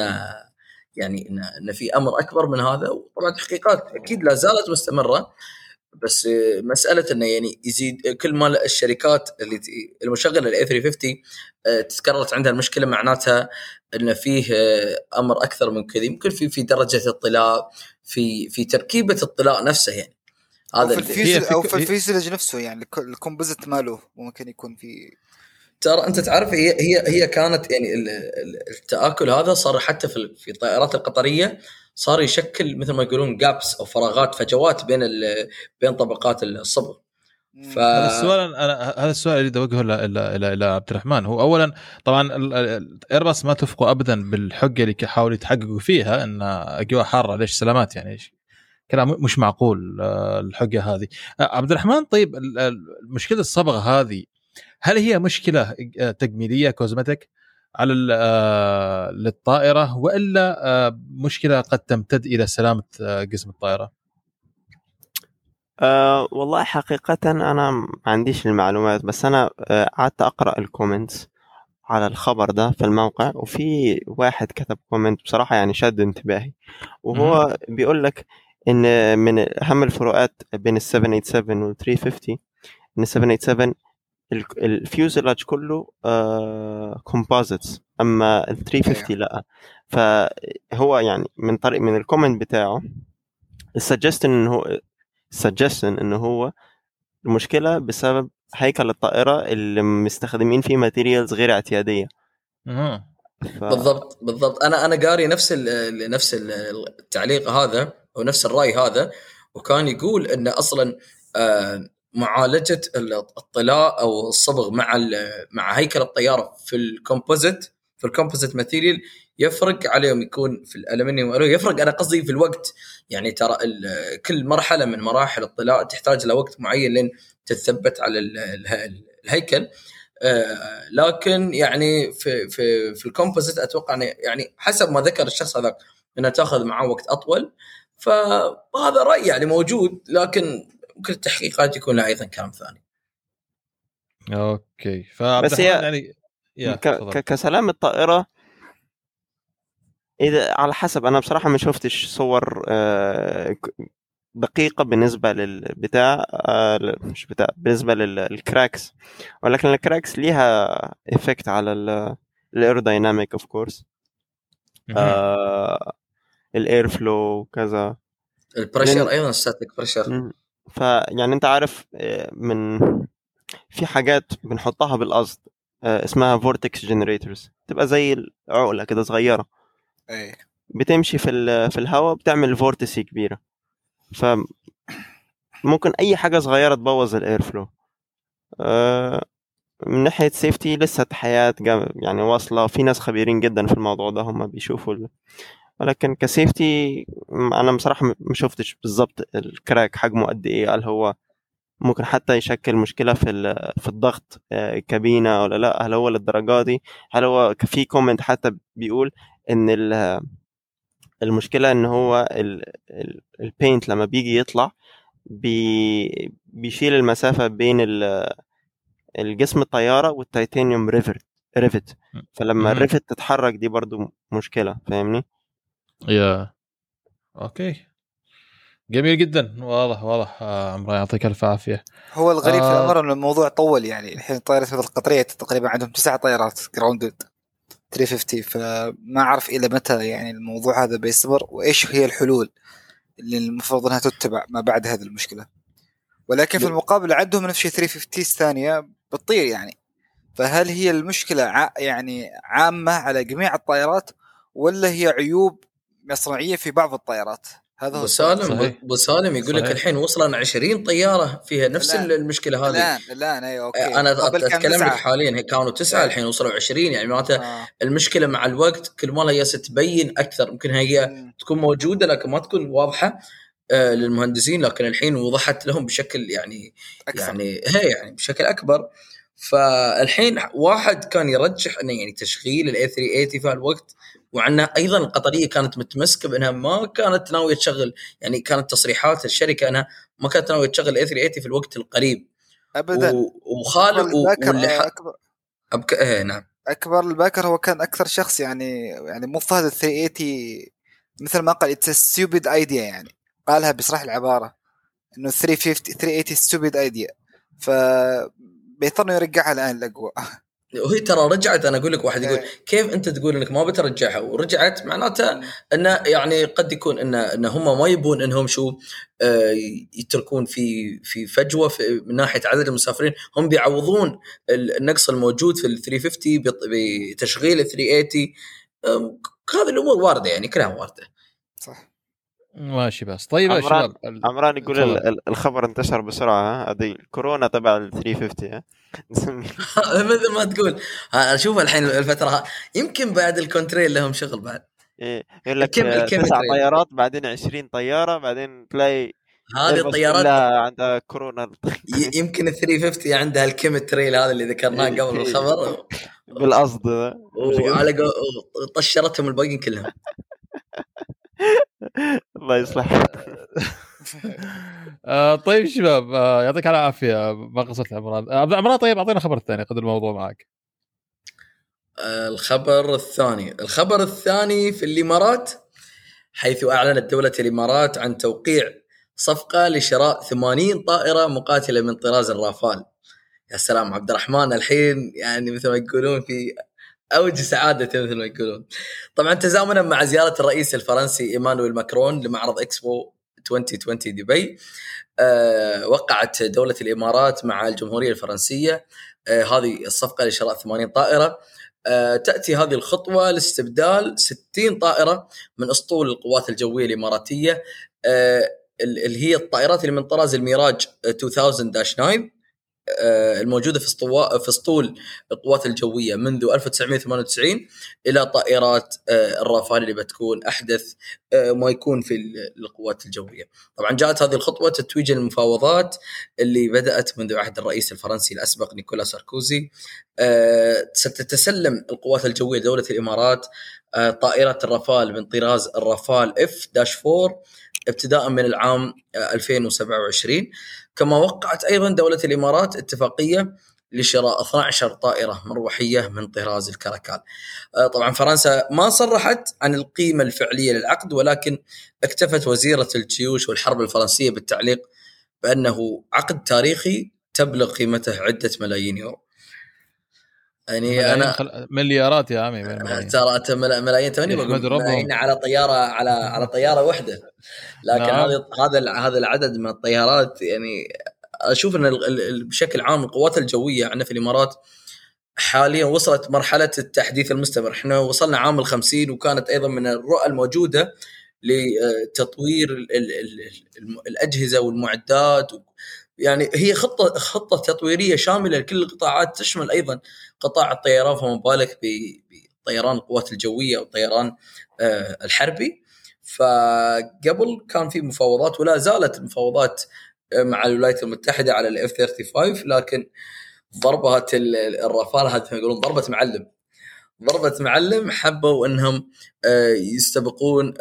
يعني إن في أمر أكبر من هذا. وطبعا تحقيقات أكيد لا زالت مستمرة. بس مسألة إنه يعني يزيد كل ما الشركات اللي المشغلة الاي 350 آه، تكررت عندها المشكلة معناتها ان فيه آه، أمر أكثر من كذا يمكن في في درجة الطلاء في في تركيبة الطلاء نفسه يعني. هذا أو في ال fuselage أو في ال fuselage نفسه يعني ال composite ماله ممكن يكون في ترى أنت تعرف هي هي هي كانت يعني التآكل هذا صار حتى في في الطائرات القطرية صار يشكل مثل ما يقولون gaps أو فراغات فجوات بين بين طبقات الصبغ. ف... هذا السؤال أنا هذا السؤال اللي أوجهه إلى إلى إلى عبد الرحمن. هو اولا طبعا ايرباص ما تفقوا ابدا بالحجه اللي حاولوا يتحققوا فيها إن أجواء حارة ليش سلامات يعني؟ إيش؟ كلام مش معقول آه، الحجه هذه. آه، عبد الرحمن طيب مشكلة الصبغة هذه هل هي مشكلة آه، تجميلية كوزمتك على للطائرة وإلا مشكلة قد تمتد إلى سلامة قسم الطائرة؟ أه والله حقيقة أنا ما عنديش المعلومات بس أنا قعدت أقرأ ال comments على الخبر ده في الموقع وفي واحد كتب comment بصراحة يعني شد انتباهي وهو بيقول لك إن من أهم الفروقات بين ال 787 وال 350 إن ال 787 ال fuselage كله composites آه أما ال 350 لا. فهو يعني من طريق من ال comment بتاعه السجستن إنه هو السجستن إنه هو المشكلة بسبب هيكل الطائرة اللي مستخدمين فيه materials غير اعتيادية. ف... بالضبط بالضبط. أنا أنا قاري نفس ال نفس التعليق هذا ونفس الرأي هذا وكان يقول إن أصلا آه معالجة الطلاء أو الصبغ مع مع هيكل الطيارة في ال composite في ال composite material يفرق عليهم يكون في الألمنيوم يفرق أنا قصدي في الوقت. يعني ترى كل مرحلة من مراحل الطلاء تحتاج لوقت معين لين تتثبت على الهيكل. آه لكن يعني في في في ال composite أتوقع يعني حسب ما ذكر الشخص هذاك انها تأخذ معاه وقت أطول. فهذا رأي يعني موجود لكن ممكن التحقيقات يكون لها أيضا كلام ثاني. okay. بس هي يعني ك... كسلام الطائرة إذا على حسب أنا بصراحة ما شفتش صور آه، دقيقة بالنسبة للبتاع آه، مش بتاع بالنسبة لل cracks ولكن ال cracks ليها effect على ال aerodynamic of course ال air flow وكذا. ال pressure أيضا static pressure فيعني انت عارف آه، من في حاجات بنحطها بالقصد اسمها vortex generators تبقى زي العقلة كده صغيرة. إيه. بتمشي في في الهواء بتعمل vortices كبيرة. ف ممكن أي حاجة صغيرة تبوظ ال air flow أه من ناحية safety لسه حياة يعني واصلة. في ناس خبيرين جدا في الموضوع ده هم بيشوفوا. ولكن ك safety أنا بصراحة ما شفتش بالظبط ال crack حجمه قد إيه هل هو ممكن حتى يشكل مشكلة في في الضغط آه، كابينة ولا لأ؟ هل هو للدرجة دي؟ هل هو في comment حتى بيقول إن المشكلة إن هو ال paint لما بيجي يطلع بي بيشيل المسافة بين الجسم الطيارة وال titanium rivet rivet فلما ال rivet تتحرك دي برضو مشكلة فاهمني؟ yeah. okay. جميل جدا. واضح واضح. آه، عمرو يعطيك ألف عافية. هو الغريب آه... في الامر ان الموضوع طول يعني الحين طائره القطرية تقريبا عندهم تسع طائرات grounded 350 فما أعرف إلى متى يعني الموضوع هذا بيستمر وإيش هي الحلول اللي المفروض إنها تتبع ما بعد هذه المشكلة. ولكن في المقابل عندهم نفس الشيء 350 ثانية بتطير يعني. فهل هي المشكلة ع... يعني عامة على جميع الطائرات ولا هي عيوب مصنعيه في بعض الطائرات؟ هذا هو سالم أبو سالم يقول لك الحين وصلنا 20 طيارة فيها نفس الآن. المشكلة هذه. الآن الآن اي okay. أنا أتكلم لك حاليا. كانوا تسعة الحين وصلوا 20 يعني معناته آه. المشكلة مع الوقت كل ما هي تبين أكثر. يمكن هي م. تكون موجودة لكن ما تكون واضحة آه للمهندسين. لكن الحين وضحت لهم بشكل يعني أكثر. يعني هي يعني بشكل أكبر. فالحين واحد كان يرجح إنه يعني تشغيل ال A380 في وعنا أيضا القطرية كانت متمسكة بأنها ما كانت ناوية تشغل يعني كانت تصريحات الشركة أنها ما كانت ناوية تشغل A380 في الوقت القريب. ابدا. وخالد واللي أكبر أبك... إيه نعم. أكبر الباكر هو كان أكثر شخص يعني يعني مو ال 380 مثل ما قال it's stupid idea يعني. قالها بصراحه العبارة إنه 350 380 ستوبيد ايديا ف بيضطر يرجعها الآن الاقوى <laughs> وهي ترى رجعت أنا أقول لك واحد يقول إيه. كيف أنت تقول إنك ما بترجعها؟ ورجعت معناته انه يعني قد يكون إن إن هم ما يبون إنهم شو آه يتركون في في فجوة في من ناحية عدد المسافرين. هم بيعوضون النقص الموجود في ال 350 بتشغيل ال 380 هذه الأمور واردة يعني كلها واردة. صح. ماشي بس. طيب يا شباب عمران يقول الخبر انتشر بسرعة هذه الكورونا تبع ال 350 ها؟ مثل <laughs> ما تقول. أشوف الحين الفترة يمكن بعد الكونتريل لهم شغل بعد. إيه يقول لك تسع طيارات بعدين 20 طيارة بعدين تلاقي هذه الطيارات عندها كورونا. يمكن ال 350 عندها الكيم تريل هذا اللي ذكرناه إيه. قبل الخبر. بالقصد وعلى طشرتهم الباقيين كلهم. <laughs> الله يصلح. <laughs> آه طيب شباب آه يعطيك العافية. ما قصرت عمران. آه عمران طيب أعطينا خبر الثاني قد الموضوع معك. الخبر الثاني. الخبر الثاني في الإمارات حيث أعلنت دولة الإمارات عن توقيع صفقة لشراء 80 طائرة مقاتلة من طراز الرافال. يا سلام عبد الرحمن الحين يعني مثل ما يقولون في اوج سعادته مثل ما يقولون. طبعا تزامنا مع زيارة الرئيس الفرنسي إيمانويل ماكرون لمعرض إكسبو 2020 دبي. أه وقعت دولة الإمارات مع الجمهورية الفرنسية. أه هذه الصفقة لشراء 80 طائرة. أه تأتي هذه الخطوة لاستبدال 60 طائرة من أسطول القوات الجوية الإماراتية. أه اللي هي الطائرات اللي من طراز الميراج 2000-9 آه، الموجودة في اسطول في اسطول القوات الجوية منذ 1998 إلى طائرات آه، الرافال اللي بتكون أحدث آه، ما يكون في القوات الجوية. طبعا جاءت هذه الخطوة تتويج المفاوضات اللي بدأت منذ عهد الرئيس الفرنسي الأسبق نيكولا ساركوزي. ستتسلم القوات الجوية دوله الإمارات طائره الرافال من طراز الرافال إف 4 ابتداء من العام 2027 كما وقعت أيضا دولة الإمارات اتفاقية لشراء 12 طائرة مروحية من طراز الكراكال. آه، طبعا فرنسا ما صرحت عن القيمة الفعلية للعقد ولكن اكتفت وزيرة الجيوش والحرب الفرنسية بالتعليق بأنه عقد تاريخي تبلغ قيمته عدة ملايين يورو. يعني أنا خل... مليارات يا عمي <laughs> ترى ملايين توني ملايين على طياره على على طيارة واحدة لكن نعم. هذا هذا هذا العدد من الطيارات يعني أشوف إن بشكل عام القوات الجوية عندنا في الإمارات حاليا وصلت مرحلة التحديث المستمر. إحنا وصلنا عام الخمسين وكانت أيضا من الرؤى الموجودة لتطوير الأجهزة والمعدات يعني هي خطة خطة تطويرية شاملة لكل القطاعات تشمل أيضا قطاع الطيران فما بالك بطيران القوات الجوية والطيران آه، الحربي. فقبل كان في مفاوضات ولا زالت المفاوضات آه، مع الولايات المتحدة على الاف 35 لكن ضربه الرافال هذه يقولون ضربة معلم. ضربة معلم حبوا إنهم آه، يستبقون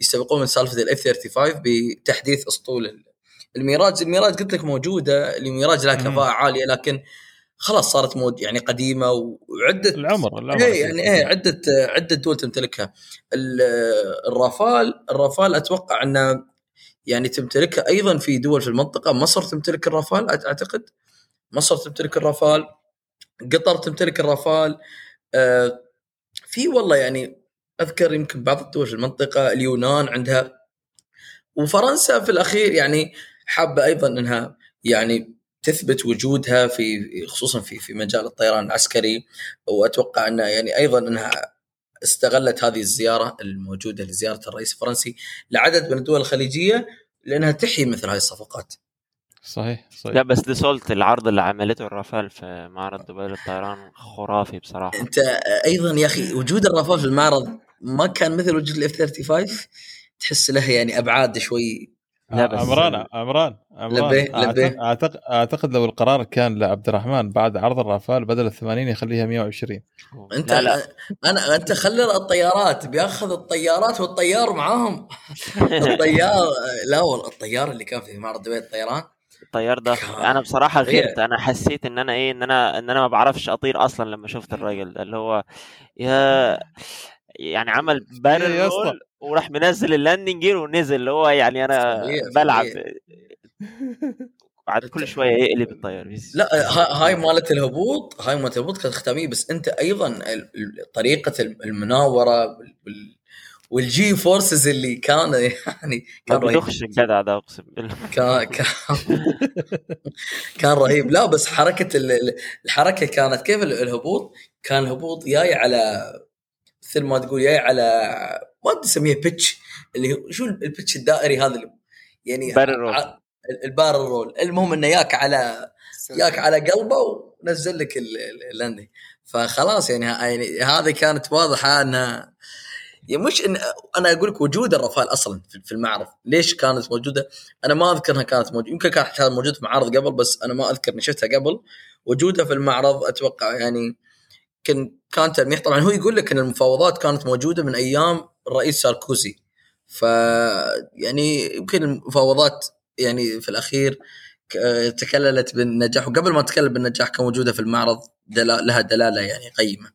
يستبقون من سالفة ال F 35 بتحديث أسطول الميراج الميراج قلت لك موجودة الميراج لها كفاءة عالية لكن خلاص صارت مود يعني قديمة وعدة العمر العمر إيه يعني إيه عدة عدة دول تمتلكها. الرافال الرافال أتوقع أنه يعني تمتلكها أيضا في دول في المنطقة. مصر تمتلك الرافال أعتقد. مصر تمتلك الرافال. قطر تمتلك الرافال. آه في والله يعني أذكر يمكن بعض الدول في المنطقة اليونان عندها. وفرنسا في الأخير يعني حابة أيضا إنها يعني تثبت وجودها في خصوصا في في مجال الطيران العسكري وأتوقع أنها يعني أيضا إنها استغلت هذه الزيارة الموجودة لزيارة الرئيس الفرنسي لعدد من الدول الخليجية لأنها تحيي مثل هذه الصفقات. صحيح صحيح لا بس ديسولت العرض اللي عملته الرافال في معرض دبي للطيران خرافي بصراحة أنت أيضا يا أخي وجود الرافال في المعرض ما كان مثل وجود الاف 35 تحس له يعني أبعاد شوي لا بس عمران عمران عمران. أعتقد, اعتقد أعتقد لو القرار كان لعبد الرحمن بعد عرض الرافال بدل ال 80 يخليها 120 أنت لا لا. أنا أنت خلي الطيارات بياخذ الطيارات والطيار معاهم. <laughs> الطيار لا والله الطيار اللي كان في معرض دبي الطيران. الطيار ده أنا بصراحة غيرت أنا حسيت إن أنا إيه إن أنا إن أنا ما بعرفش أطير أصلا لما شفت الراجل اللي هو يا يعني عمل barrel إيه roll وراح منزل ال landing gear ونزل اللي هو يعني أنا بلعب بعد كل شوية يقلب الطيار لا هاي مالت الهبوط هاي مالت الهبوط كانت ختامية بس أنت أيضا طريقة المناورة وال G forces اللي كان <laughs> يعني كان رهيب. الجدع ده أقسم بالله. كان كان كان رهيب. لا بس حركة الحركة كانت كيف الهبوط؟ كان الهبوط جاي على مثل ما تقول جاي على ما أدري اسميه pitch اللي هو شو ال pitch الدائري هذا اللي يعني ال barrel roll المهم إنه ياك على ياك على قلبه ونزل لك اللاندنج فخلاص يعني يعني هذه كانت واضحة انها يعني مش إن أنا أقول لك وجود الرفال أصلا في المعرض. ليش كانت موجودة؟ أنا ما أذكر إنها كانت موجودة. يمكن كانت موجودة في معارض قبل بس أنا ما أذكر إني شفتها قبل. وجودها في المعرض أتوقع يعني كان كان تلميح طبعا هو يقول لك إن المفاوضات كانت موجودة من أيام الرئيس ساركوزي. ف يعني يمكن المفاوضات يعني في الأخير تكللت بالنجاح وقبل ما تتكلل بالنجاح كان موجودة في المعرض دلال لها دلالة يعني قيمة.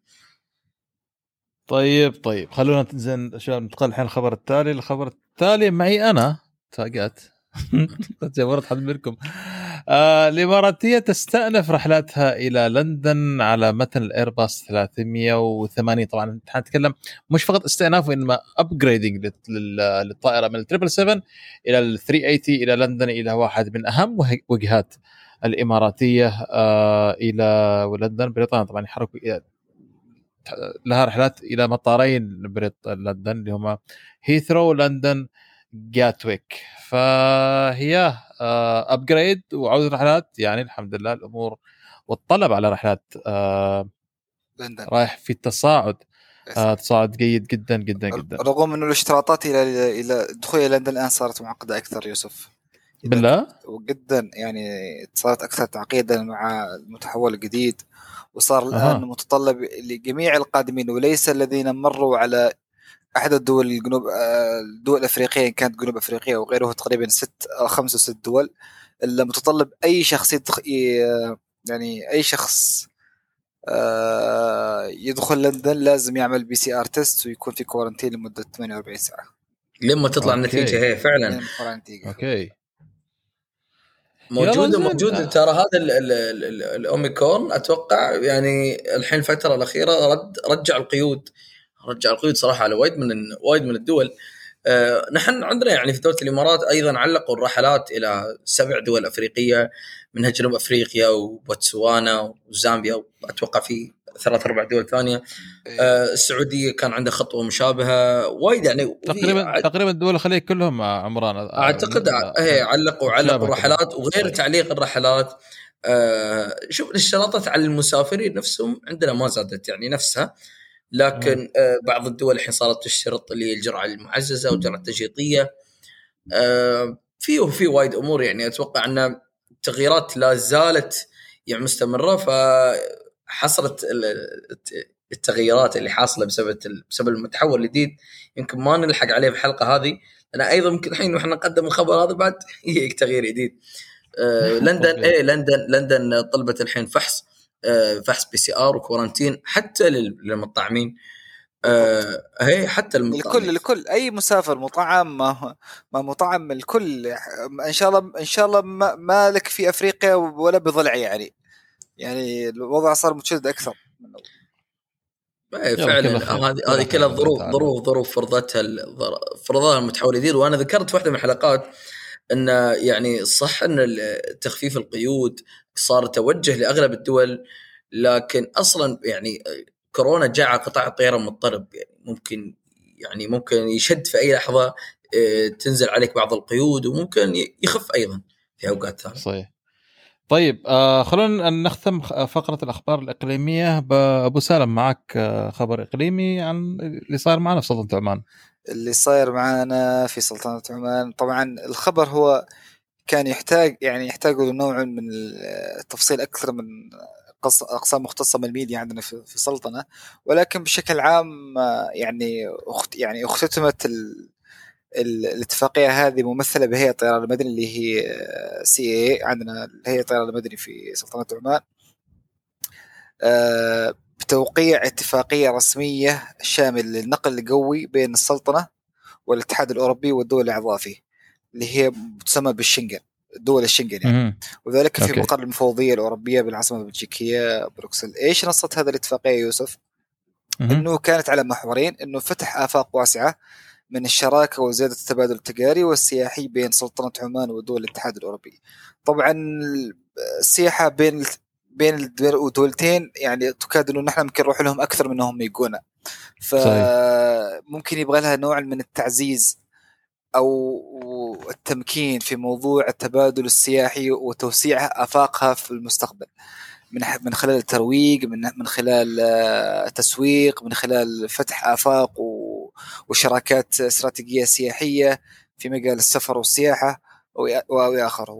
طيب طيب خلونا زين شباب ننتقل الحين الخبر التالي، الخبر التالي معي أنا فاقات جبرت حد منكم. آه الإماراتية تستأنف رحلاتها إلى لندن على متن الإيرباص 380 طبعا حنتكلم مش فقط استئناف وإنما upgrading للطائرة من ال triple 7 إلى ال 380 إلى لندن إلى واحد من أهم وجهات الإماراتية آه إلى لندن بريطانيا. طبعا يحركوا لها رحلات إلى مطارين لندن اللي هما هيثرو لندن جاتويك فهي upgrade آه، وعودة رحلات. يعني الحمد لله الأمور والطلب على رحلات آه، لندن. رايح في تصاعد آه تصاعد جيد جدا جدا جدا. رغم إنه الاشتراطات إلى إلى دخول لندن الآن صارت معقدة أكثر يوسف. بالله؟ وجدا يعني صارت أكثر تعقيدا مع المتحول الجديد. وصار الآن أه. متطلب لجميع القادمين وليس الذين مروا على أحد الدول الجنوب الدول الأفريقية إن كانت جنوب أفريقيا وغيره تقريبا ست أو خمس أو ست دول المتطلب أي شخص يعني أي شخص آه يدخل لندن لازم يعمل PCR test ويكون في quarantine لمدة 48 ساعة. لما تطلع النتيجة هي فعلا. أوكي. موجودة موجودة. ترى هذا الاوميكرون أتوقع يعني الحين الفترة الأخيرة رد رجع القيود. رجع القيود صراحة على وايد من وايد من الدول. آه نحن عندنا يعني في دولة الإمارات أيضا علقوا الرحلات إلى سبع دول أفريقية منها جنوب أفريقيا وبوتسوانا وزامبيا وأتوقع في ثلاث أربع دول ثانية. إيه. آه السعودية كان عندها خطوة مشابهة وايد يعني. تقريبا تقريبا دول الخليج كلهم عمران. أعتقد إيه علقوا علقوا الرحلات وغير تعليق الرحلات. آه شوف الاشتراطات على المسافرين نفسهم عندنا ما زادت يعني نفسها. لكن آه بعض الدول الحين صارت تشترط اللي الجرعه المعززة والجرعة التشريطيه آه في وفي وايد أمور يعني أتوقع أن التغييرات لا زالت يعني مستمرة فحصلت التغييرات اللي حاصلة بسبب بسبب المتحول الجديد. يمكن ما نلحق عليه في الحلقة هذه لأن أيضا يمكن الحين وإحنا نقدم الخبر هذا بعد <laughs> يجيك تغيير جديد. آه <laughs> لندن إيه لندن لندن طلبت الحين فحص فحص PCR و quarantine حتى للمطعمين. آه هي حتى المطعم الكل الكل أي مسافر مطعم ما ما مطعم الكل إن شاء الله إن شاء الله ما, لك في أفريقيا ولا بضلع يعني. يعني الوضع صار متشدد أكثر إيه، فعلا هذه هذه كلها ظروف ظروف ظروف فرضتها فرضها المتحولين. وأنا ذكرت واحدة من الحلقات إن يعني صح إن تخفيف القيود صار توجه لأغلب الدول لكن أصلا يعني كورونا جاء قطاع الطيران مضطرب يعني ممكن يعني ممكن يشد في أي لحظة آه، تنزل عليك بعض القيود وممكن يخف أيضا في اوقات ثانية. صحيح. طيب آه خلونا نختم فقرة الأخبار الإقليمية بابو سالم معك آه خبر إقليمي عن اللي صاير معنا في سلطنه عمان. اللي صاير معنا في سلطنة عمان. طبعا الخبر هو كان يحتاج يعني يحتاج نوع من التفصيل أكثر من أقسام مختصة من الميديا عندنا في السلطنه ولكن بشكل عام يعني أخت يعني اختتمت ال الاتفاقية هذه ممثلة بهيئة الطيران المدني اللي هي سي اي عندنا هيئة الطيران المدني في سلطنة عمان. آه، بتوقيع اتفاقية رسمية شامل للنقل القوي بين السلطنة والاتحاد الأوروبي والدول الاعضاء فيه اللي هي تسمى بالشنغن دول الشنغن يعني. وذلك في مقر المفوضية الأوروبية بالعاصمة البلجيكيه بروكسل. إيش نصت هذه الاتفاقية يوسف؟ إنه كانت على محورين إنه فتح آفاق واسعة من الشراكة وزيادة التبادل التجاري والسياحي بين سلطنة عمان ودول الاتحاد الأوروبي. طبعا السياحة بين بين الدولتين يعني تكاد انه نحن ممكن نروح لهم أكثر من انهم يجونا. فممكن يبغى لها نوع من التعزيز أو التمكين في موضوع التبادل السياحي وتوسيع آفاقها في المستقبل. من من خلال الترويج من من خلال التسويق من خلال فتح آفاق وشراكات استراتيجية سياحية في مجال السفر والسياحة. والى اخره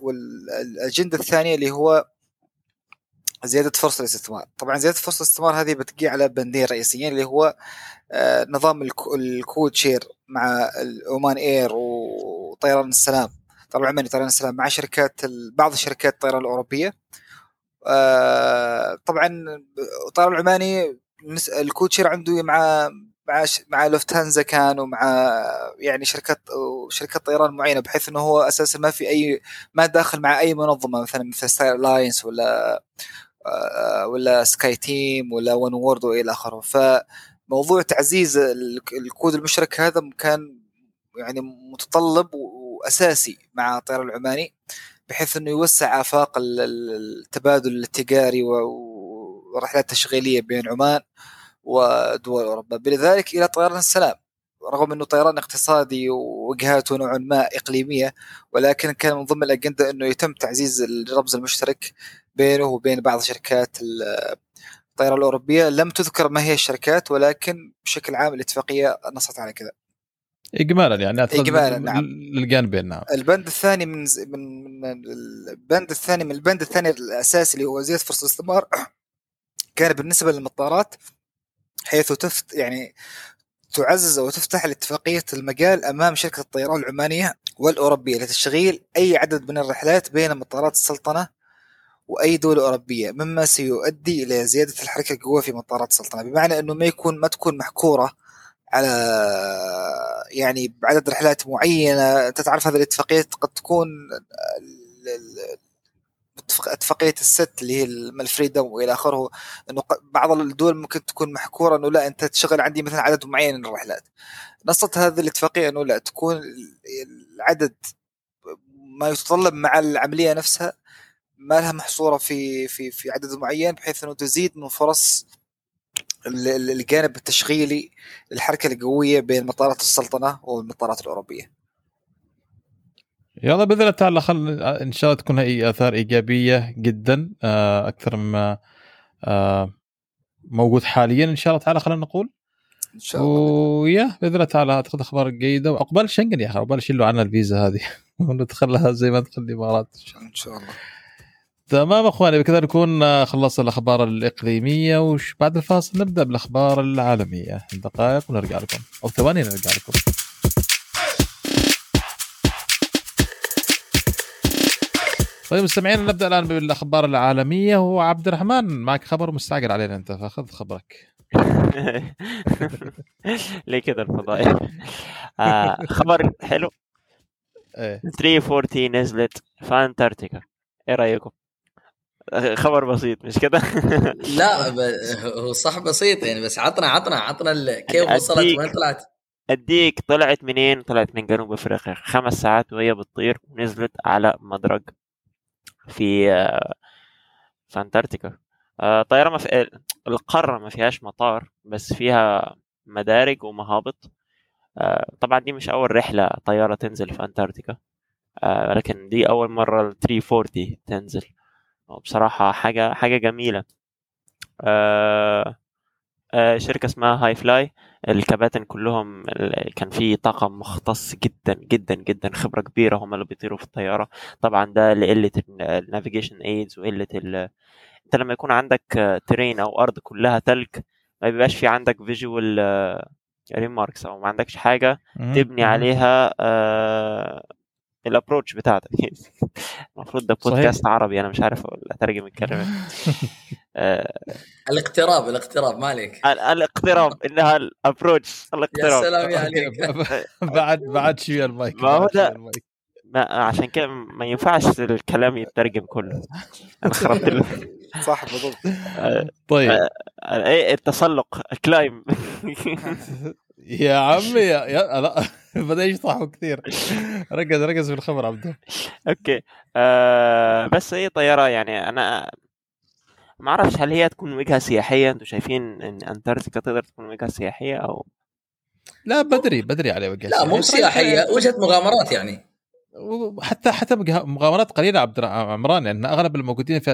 والأجندة الثانية اللي هو زيادة فرص الاستثمار. طبعا زيادة فرص الاستثمار هذه بتجي على بندين رئيسيين اللي هو آه، نظام ال code share مع ال Oman Air وطيران السلام. طبعا عماني طيران السلام؟ مع شركات بعض شركات الطيران الأوروبية. آه، طبعا الطيران العماني ال code share عنده مع مع مع لوفتهانزا كان ومع يعني شركات شركات طيران معينة بحيث إنه هو أساسا ما في أي ما داخل مع أي منظمة مثلا مثل Star Alliance ولا آه، ولا SkyTeam ولا oneworld وإلى آخره. فموضوع تعزيز الكود المشترك هذا كان يعني متطلب وأساسي مع الطيران العماني بحيث إنه يوسع آفاق التبادل التجاري والرحلات التشغيليه بين عمان ودول أوروبا. بذلك إلى طيران السلام. رغم إنه طيران اقتصادي ووجهاته نوعا ما إقليمية ولكن كان من ضمن الأجندة إنه يتم تعزيز الرمز المشترك بينه وبين بعض شركات الطيران الأوروبية. لم تذكر ما هي الشركات ولكن بشكل عام الاتفاقية نصت على كذا. اجمالا يعني اجمالا نعم. للجانبين نعم. البند الثاني من من من البند الثاني من البند الثاني الأساسي اللي هو زيادة فرص الاستثمار كان بالنسبة للمطارات حيث تفت يعني تعزز وتفتح الاتفاقية المجال أمام شركة الطيران العمانية والأوروبية لتشغيل أي عدد من الرحلات بين مطارات السلطنة وأي دوله أوروبية مما سيؤدي إلى زيادة الحركة القوة في مطارات السلطنة. بمعنى أنه ما يكون ما تكون محكورة على يعني بعدد رحلات معينة انت تعرف هذه الاتفاقيات قد تكون أتفاقية الست اللي هي الفريدم وإلى آخره إنه بعض الدول ممكن تكون محكورة إنه لا أنت تشغل عندي مثلا عدد معين من الرحلات نصت هذه الاتفاقية إنه لا تكون العدد ما يتطلب مع العملية نفسها ما لها محصورة في في في عدد معين بحيث إنه تزيد من فرص الجانب التشغيلي للحركة القويه بين مطارات السلطنة والمطارات الأوروبية. يلا بإذن الله تعالى خل إن شاء الله تكون هي آثار إيجابية جدا آه، أكثر مما آه، موجود حاليا إن شاء الله تعالى خلينا نقول. إن شاء الله ويا بإذن الله تعالى أعتقد أخبار جيدة. وعقبال شنغن يا أخي عقبال يشيلوا عنا الفيزا هذه. <laughs> وندخلها زي ما ندخل الإمارات. إن شاء الله تمام أخواني بكذا نكون خلصنا الأخبار الإقليمية. وش بعد الفاصل نبدأ بالأخبار العالمية. دقائق ونرجع لكم. أو ثواني نرجع لكم. طيب مستمعين نبدأ الآن بالأخبار العالمية وعبد الرحمن معك خبر مستعجل علينا أنت فخذ خبرك <laughs> ليه كذا الفضائي آه خبر حلو إيه 340 نزلت في أنتاركتيكا إيه رأيكم؟ خبر بسيط مش كده؟ <laughs> لا هو صح بسيط يعني بس عطنا عطنا عطنا كيف وصلت وين طلعت؟ أديك طلعت منين؟ طلعت من جنوب أفريقيا خمس ساعات وهي بتطير ونزلت على مدرج في في أنتاركتيكا. آه، طيارة ما في القارة ما فيهاش مطار بس فيها مدارج ومهابط. آه، طبعا دي مش أول رحلة طيارة تنزل في أنتاركتيكا. آه، لكن دي أول مرة ال 340 تنزل. بصراحه حاجة حاجة جميلة. شركة اسمها هاي فلاي الكباتن كلهم كان في طاقم مختص جدا جدا جدا خبرة كبيرة هم اللي بيطيروا في الطيارة. طبعا ده لقلة ال navigation aids وقلة انت لما يكون عندك terrain أو أرض كلها تلج ما بيبقاش في عندك visual remarks أو ما عندكش حاجة تبني عليها آه، ال approach بتاعتك. <laughs> المفروض ده بودكاست صحيح. عربي أنا مش عارف أترجم الكلمة. آه، <laughs> الاقتراب الاقتراب ما عليك. الاقتراب إنها ال approach الاقتراب يا سلام يا عليك. <laughs> بعد بعد شوية المايك ما هو ده. ما عشان كده ما ينفعش الكلام يترجم كله. أنا خربت صح بالضبط. <laughs> طيب. آه، إيه التسلق climb <laughs> يا عمي يا, يا لا بدأ يشطحوا كثير. ركز ركز في الخبر عبده أوكي. آه بس هي طيارة يعني أنا ما أعرفش هل هي تكون وجهة سياحية؟ أنتم شايفين إن أنتاركتيكا تقدر تكون وجهة سياحية أو لا بدري بدري على وجهة لا مو سياحية وجهة مغامرات يعني. وحتى حتى مغامرات قليلة عبد عمران لأن أغلب الموجودين في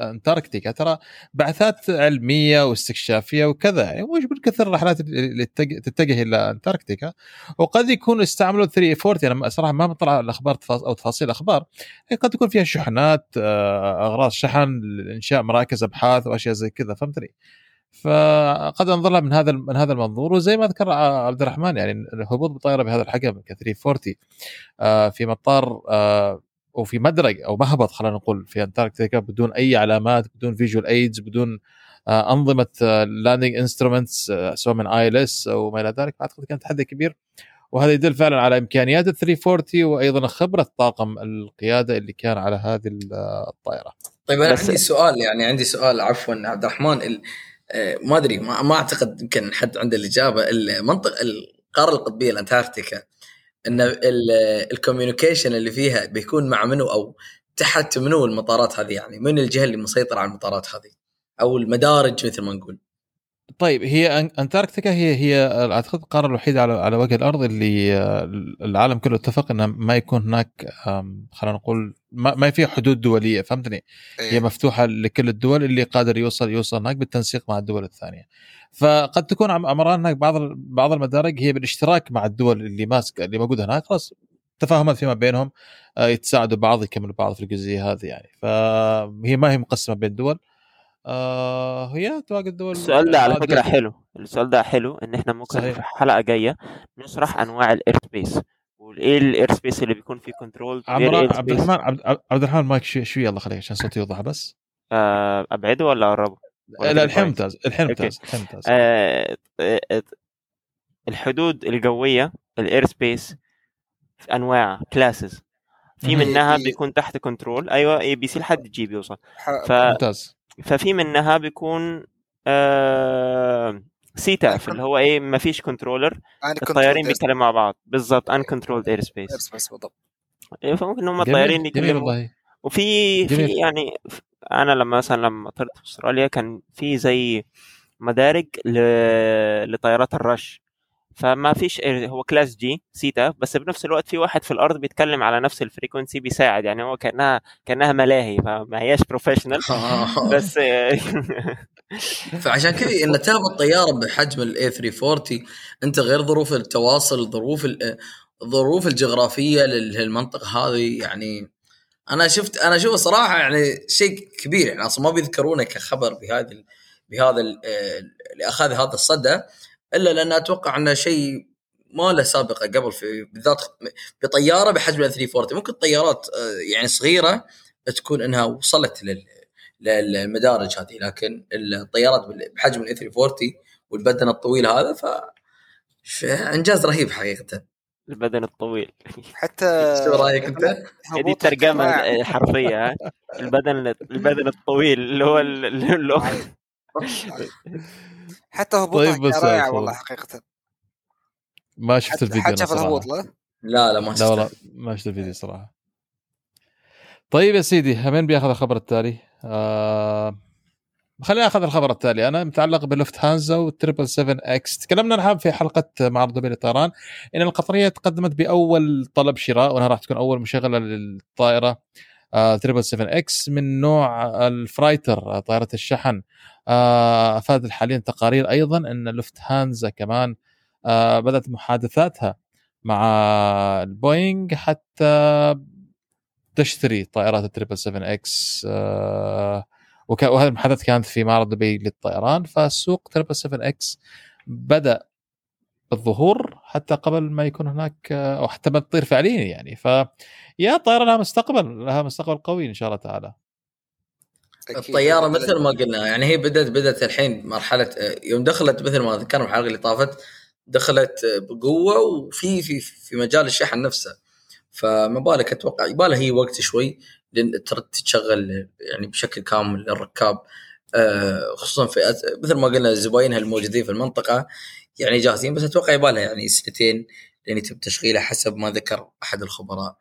أنتاركتيكا ترى بعثات علمية واستكشافية وكذا. يعني مش بالكثر الرحلات اللي تتجه إلى أنتاركتيكا. وقد يكونوا استعملوا 340 أنا صراحة ما بطلع الأخبار أو تفاصيل الأخبار. قد يكون فيها شحنات آه، أغراض شحن لانشاء مراكز أبحاث وأشياء زي كذا. فهمتني؟ فقد انظر لها من هذا من هذا المنظور وزي ما ذكر عبد الرحمن يعني الهبوط بطائرة بهذا الحجم ك 340 آه، في مطار آه، وفي مدرج أو مهبط خلينا نقول في أنتاركتيكا بدون أي علامات بدون visual aids بدون آه، أنظمة landing instruments سواء من ILS أو ما إلى ذلك أعتقد كان تحدي كبير وهذا يدل فعلا على إمكانيات ال 340 وأيضا خبرة طاقم القيادة اللي كان على هذه الطائرة. طيب أنا عندي سؤال يعني عندي سؤال عفوا عبد الرحمن ما أدري ما, ما أعتقد يمكن حد عنده الإجابة. المنطقة القارة القطبية الأنتاركتيكا إن الكوميونيكيشن اللي فيها بيكون مع منو أو تحت منو المطارات هذه؟ يعني من الجهة اللي مسيطرة على المطارات هذه؟ أو المدارج مثل ما نقول. طيب هي أنتاركتيكا هي هي أعتقد القارة الوحيدة على على وجه الأرض اللي العالم كله اتفق انه ما يكون هناك خلينا نقول ما, ما في حدود دولية فهمتني؟ أيه. هي مفتوحة لكل الدول اللي قادر يوصل يوصل هناك بالتنسيق مع الدول الثانية. فقد تكون أمران هناك بعض بعض المدارج هي بالاشتراك مع الدول اللي ماسكة اللي موجودة هناك خلاص تفاهمات فيما بينهم آه، يتساعدوا بعض يكملوا بعض في الجزئية هذه يعني فهي ما هي مقسمة بين الدول آه هي تواجد دول السؤال ده على فكرة حلو. السؤال ده حلو إن إحنا ممكن صحيح. في حلقه جاية نشرح أنواع ال airspace وايه ال airspace اللي بيكون فيه control عبد الرحمن عبد الرحمن مايك شوي شوي يلا خليك عشان صوتي يوضح بس. آه، أبعده ولا أقربه؟ لا الحين ممتاز الحين ممتاز الحين ممتاز آه الحدود الجوية ال airspace أنواع classes في منها بيكون تحت control أيوه A B C لحد G بيوصل. ف... ممتاز. ففي منها بيكون آه CTAF اللي هو إيه ما فيش controller الطيارين بيتكلموا مع بعض. بالضبط uncontrolled airspace air space بالضبط. إيه، فممكن هم الطيارين يتكلموا. وفي في يعني أنا لما مثلا لما طرت في أستراليا كان في زي مدارج لطيارات الرش فما فيش هو class G CTAF بس بنفس الوقت في واحد في الأرض بيتكلم على نفس ال frequency بيساعد يعني هو كانها كأنها ملاهي فما هياش professional <laughs> بس <laughs> فعشان كذا إن تهبط طياره بحجم ال A340 أنت غير ظروف التواصل ظروف الظروف الجغرافية للمنطقة هذه يعني أنا شفت أنا أشوف صراحة يعني شيء كبير يعني أصلا ما بيذكرونه كخبر بهذا بهذا اللي أخذ هذا الصدى. إلا لأن أتوقع انه شيء ما له سابقة قبل في بالذات بطيارة بحجم ال 340 ممكن طيارات آه، يعني صغيرة تكون إنها وصلت للمدارج هذه لكن الطيارات بحجم ال 340 والبدن الطويل هذا ف إنجاز رهيب حقيقة. البدن الطويل. حتى شو رأيك أنت؟ هذه ترجمة حرفية البدن البدن الطويل اللي هو اللي <laughs> حتى هبوطها طيب بس رائع والله حقيقه. ما شفت الفيديو حد شاف الهبوط لا؟ لا لا ما شفت لا والله ما شفت الفيديو صراحة. طيب يا سيدي مين بياخذ الخبر التالي؟ آه خلينا ناخذ الخبر التالي. أنا متعلق بلوفت هانزا وال triple 7 X تكلمنا عنها في حلقة معرض دبي للطيران. إن القطرية تقدمت بأول طلب شراء وأنها راح تكون أول مشغلة للطائرة. triple 7 X من نوع ال freighter آه، طائرة الشحن. آه افاد حاليا تقارير أيضا إن لوفت هانزا كمان آه بدأت محادثاتها مع البوينغ حتى تشتري طائرات ال triple 7 X وهذه المحادثات كانت في معرض دبي للطيران فسوق triple 7 X بدأ بالظهور حتى قبل ما يكون هناك أو حتى ما تطير فعليا يعني. ف يا الطائره لها مستقبل لها مستقبل قوي إن شاء الله تعالى. الطيارة مثل ما قلنا يعني هي بدأت بدأت الحين مرحلة يوم دخلت مثل ما ذكرنا في الحلقة اللي طافت دخلت بقوة وفي في في مجال الشحن نفسه. فما بالك أتوقع يبالها هي وقت شوي لأن ترى تشغل يعني بشكل كامل للركاب. آه، خصوصا في مثل ما قلنا زباينها الموجودين في المنطقة. يعني جاهزين بس أتوقع يبالها يعني سنتين لين يتم تشغيله حسب ما ذكر أحد الخبراء.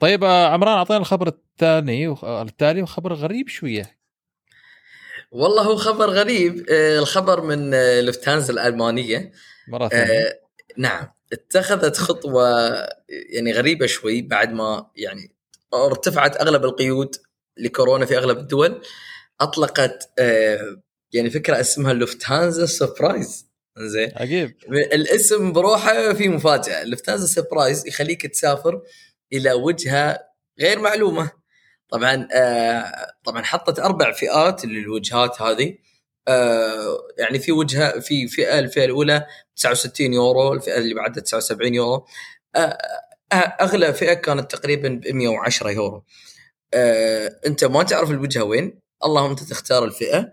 طيب آه، عمران أعطينا الخبر الثاني التالي وخبر غريب شوية. والله هو خبر غريب آه، الخبر من لفتانزا الألمانية. مرة ثانية. نعم. اتخذت خطوة يعني غريبة شوي بعد ما يعني ارتفعت أغلب القيود لكورونا في أغلب الدول. أطلقت آه، يعني فكرة اسمها لوفتهانزا سربرايز زين. عجيب. الاسم بروحه في مفاجأة. لوفتهانزا سربرايز يخليك تسافر إلى وجهة غير معلومة. طبعا آه، طبعا حطت أربع فئات للوجهات هذه. آه، يعني في وجهة في فئة الفئة الأولى 69 يورو الفئة اللي بعدها 79 يورو. أغلى فئة كانت تقريبا ب 110 يورو. آه، أنت ما تعرف الوجهة وين. اللهم أنت تختار الفئة.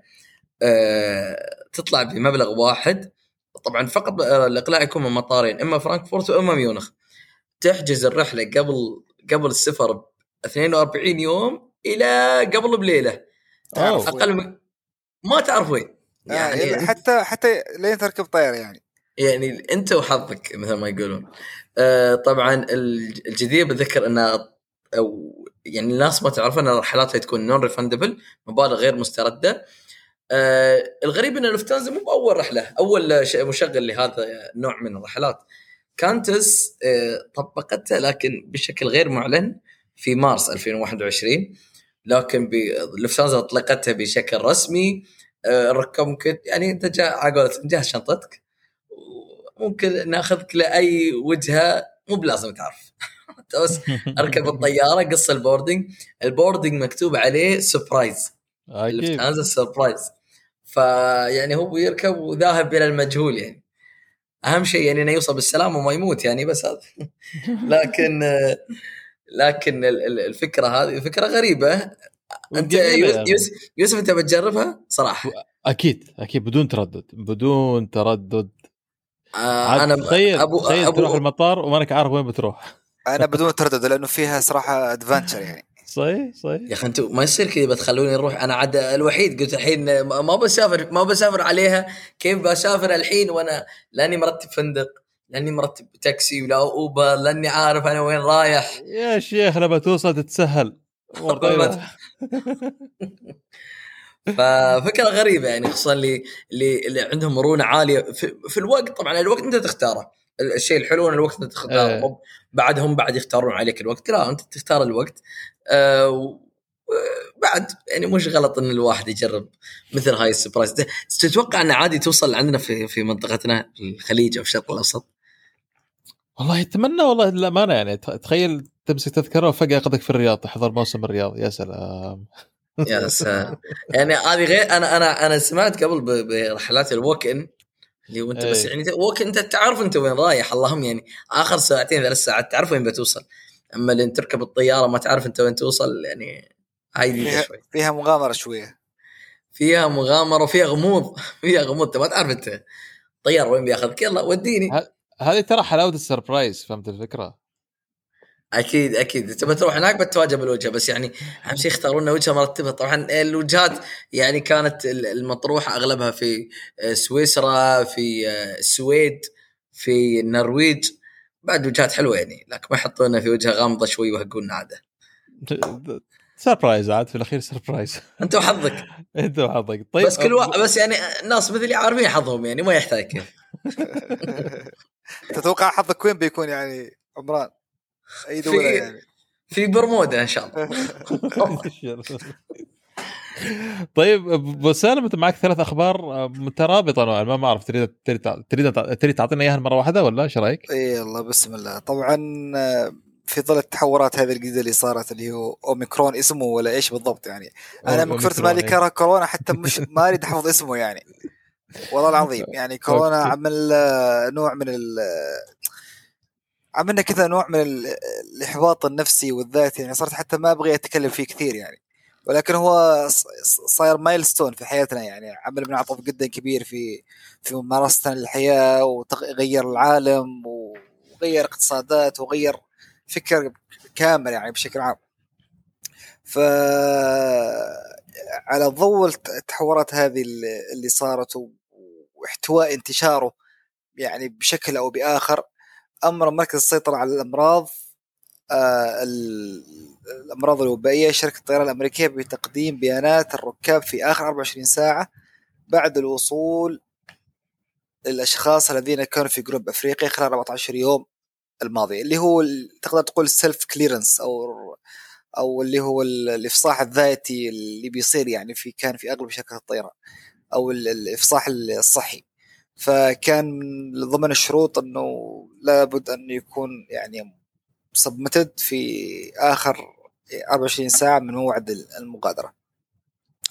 آه، تطلع بمبلغ واحد. طبعا فقط الإقلاع يكون من مطارين إما فرانكفورت وإما ميونخ. تحجز الرحلة قبل قبل السفر ب 42 يوم إلى قبل بليلة. أقل من ما تعرف وين. آه، يعني حتى حتى لين تركب طياره يعني. يعني أنت وحظك مثل ما يقولون. آه طبعا الجدير بذكر إنه أو يعني الناس ما تعرف إن الرحلات تكون نون ريفندبل مبالغ غير مستردة. آه الغريب إن لوفتانزا مو بأول رحلة أول مشغل لهذا النوع من الرحلات. Qantas آه طبقتها لكن بشكل غير معلن في مارس 2021 لكن لوفتانزا أطلقتها بشكل رسمي. آه الركاب ممكن يعني أنت جا على جهز شنطتك ممكن ناخذك لأي وجهة مو بلازم تعرف. <laughs> بس أركب الطيارة قص ال boarding ال boarding مكتوب عليه surprise هذا surprise فيعني هو يركب وذاهب إلى المجهول يعني. أهم شيء يعني إنه يوصل بالسلامه وما يموت يعني بس هذا. <laughs> لكن لكن الفكرة هذه فكرة غريبة. أنت يوسف, يوسف أنت بتجربها؟ صراحة. أكيد أكيد بدون تردد بدون تردد. آه أنا تخيل أبو تخيل أبو تروح المطار ومانك عارف وين بتروح. أنا بدون تردد لأنه فيها صراحة ادفنتشر يعني. صحيح صحيح. يا أخي أنتم ما يصير كذا بتخلوني نروح أنا عاد الوحيد قلت الحين ما بسافر ما بسافر عليها. كيف بسافر الحين وأنا لأني مرتب فندق لأني مرتب تاكسي ولا أوبر لأني عارف أنا وين رايح. يا شيخ لما توصل تتسهل. <laughs> ففكرة غريبة يعني خصوصا اللي اللي, اللي عندهم مرونة عالية. في, في الوقت طبعا الوقت أنت تختاره. الشيء الحلو إن الوقت أنت تختاره. إيه. بعدهم بعد يختارون عليك الوقت. لا أنت تختار الوقت. آه بعد يعني مش غلط إن الواحد يجرب مثل هاي ال surprise. تتوقع إن عادي توصل عندنا في في منطقتنا الخليج أو الشرق الأوسط؟ والله اتمنى والله للأمانة يعني. تخيل تمسك تذكرة وفجأة ياخذك في الرياض تحضر موسم الرياض. يا سلام. يا سلام. يعني هذه غير أنا أنا أنا سمعت قبل برحلات ال walk in اللي وانت بس إيه. يعني walk أنت تعرف أنت وين رايح اللهم يعني آخر ساعتين ثلاث ساعات تعرف وين بتوصل. أما اللي تركب الطيارة ما تعرف أنت وين توصل يعني هاي فيها, شوي. فيها مغامرة شوية. فيها مغامرة وفيها غموض <laughs> فيها غموض. أنت ما تعرف أنت طيار وين بياخذك. يلا وديني. هذه ترى حلاوة السربرايز فهمت الفكرة؟ أكيد أكيد. تبى تروح هناك بتواجه بالوجهه بس يعني أهم شيء يختارون لنا وجهة مرتبة. طبعا الوجهات يعني كانت المطروحة أغلبها في سويسرا في السويد في النرويج. بعد وجهات حلوة يعني لكن ما يحطونا في وجهة غامضة شوي ويهقونا عادة. سربرايز عاد في الأخير سربرايز أنت وحظك. <laughs> أنت وحظك. طيب بس كل واحد بس يعني الناس مثلي عارفين حظهم يعني ما يحتاج كيف. <laughs> تتوقع حظك وين بيكون يعني عمران؟ اي دوله يعني. في برمودا إن شاء الله. <laughs> طيب ابو سالم أنت معك ثلاث أخبار مترابطة نوعا ما ما أعرف تريد تريد تريد, تريد تعطينا اياها مرة واحدة ولا إيش رأيك؟ إي الله بسم الله. طبعا في ظل التحورات هذه الجديدة اللي صارت اللي هو أوميكرون اسمه ولا إيش بالضبط يعني. أنا من كثرت مالي كره كورونا حتى مش ما أريد أحفظ اسمه يعني. والله العظيم يعني <laughs> كورونا عمل نوع من عملنا كذا نوع من الإحباط النفسي والذاتي يعني صرت حتى ما أبغي أتكلم فيه كثير يعني. ولكن هو صاير مايلستون في حياتنا يعني. عمل منعطف جدا كبير في في ممارستنا للحياة وغير العالم وغير اقتصادات وغير فكر كامل يعني بشكل عام. ف على ضوء التحورات هذه اللي صارت واحتواء انتشاره يعني بشكل أو بآخر أمر مركز السيطرة على الأمراض آه الأمراض الوبائية شركة الطيران الأمريكية بتقديم بيانات الركاب في آخر 24 ساعة بعد الوصول للأشخاص الذين كانوا في جنوب أفريقيا خلال 14 يوم الماضيه اللي هو تقدر تقول ال self clearance أو أو اللي هو الإفصاح الذاتي اللي بيصير يعني في كان في أغلب شركات الطيران أو الإفصاح الصحي. فكان من ضمن الشروط إنه لابد انه يكون يعني سبمتد في آخر 24 ساعة من موعد المغادرة.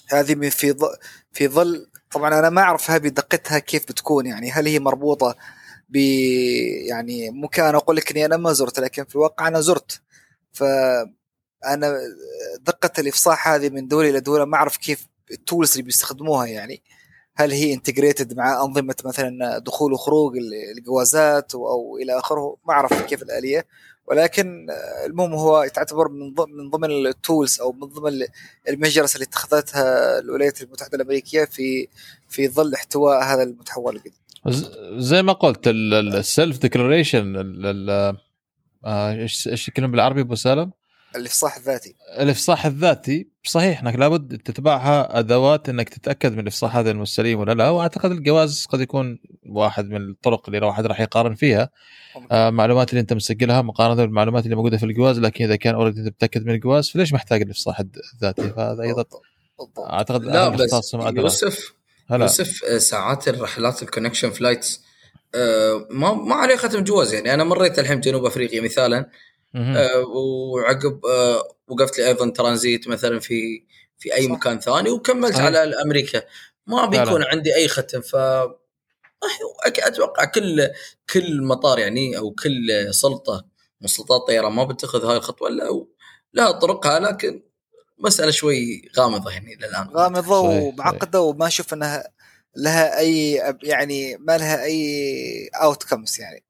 هذه في ظل في ظل طبعا أنا ما أعرف هذه دقتها كيف بتكون يعني هل هي مربوطة ب يعني ممكن أنا أقول لك إني أنا ما زرت لكن في الواقع أنا زرت. فأنا دقة الإفصاح هذه من دولة إلى دولة ما أعرف كيف التولز اللي بيستخدموها يعني. هل هي integrated مع أنظمة مثلا دخول وخروج الجوازات أو إلى آخره ما أعرف كيف الآلية ولكن المهم هو تعتبر من ضمن ال tools أو من ضمن ال measures اللي اتخذتها الولايات المتحدة الأمريكية في في ظل احتواء هذا المتحول الجديد. زي ما قلت ال self declaration إيش إيش الكلمة بالعربي أبو سالم؟ الافصاح الذاتي الافصاح الذاتي صحيح إنك لابد تتبعها أدوات إنك تتأكد من الافصاح هذا سليم ولا لا. وأعتقد الجواز قد يكون واحد من الطرق اللي الواحد راح يقارن فيها. آه معلومات اللي أنت مسجلها مقارنة بالمعلومات اللي موجودة في الجواز لكن إذا كان already متأكد من الجواز فليش محتاج الافصاح الذاتي فهذا أيضا أعتقد لا بس يوسف هلا. يوسف آه، ساعات الرحلات ال connection flights آه ما ما عليه ختم جواز يعني. أنا مريت الحين جنوب أفريقيا مثالا. آه وعقب آه وقفت لي أيضا ترانزيت مثلا في في أي صح. مكان ثاني وكملت صحيح. على أمريكا. ما بيكون عندي أي ختم ف أتوقع كل كل مطار يعني أو كل سلطة من سلطات الطيران ما بتأخذ هاي الخطوة إلا لها طرقها لكن مسألة شوي غامضة يعني للان غامضة ومعقدة وما أشوف إنها لها أي يعني ما لها أي outcomes يعني.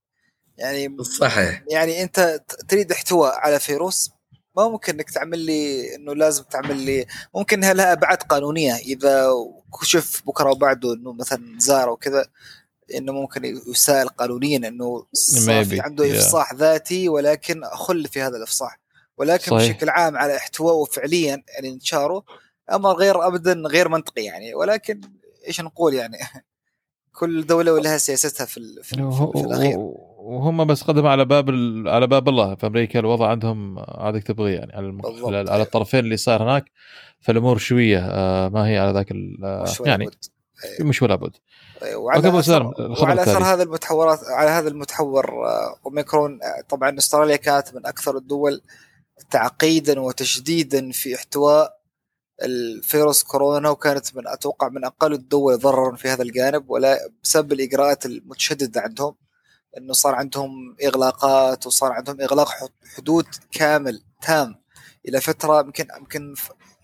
يعني صحيح. يعني انت تريد احتواء على فيروس ما ممكن انك تعمل لي انه لازم تعمل لي ممكن لها ابعاد قانونية؟ إذا كشف بكرة وبعده إنه مثلا زار وكذا إنه ممكن يسال قانونيا إنه في عنده إفصاح yeah. ذاتي ولكن خل في هذا الإفصاح. ولكن صحيح. بشكل عام على احتوائه فعليا يعني انتشاره أمر غير ابدا غير منطقي يعني ولكن إيش نقول يعني؟ <laughs> كل دولة ولها سياستها في, في, في, في الأخير. وهم بس قدموا على باب على باب الله. في أمريكا الوضع عندهم عادك تبغي يعني على المخ... على الطرفين اللي صار هناك فالأمور شوية آه، ما هي على ذاك يعني أيوه. مش ولا بد. أيوه. وعلى أثر, وعلى أثر هذا المتحورات على هذا المتحور آه، أوميكرون آه، طبعا أستراليا كانت من أكثر الدول تعقيدا وتشديدا في احتواء الفيروس كورونا وكانت من أتوقع من أقل الدول ضررا في هذا الجانب ولا بسبب الإجراءات المتشددة عندهم. إنه صار عندهم إغلاقات وصار عندهم إغلاق حدود كامل تام إلى فترة يمكن يمكن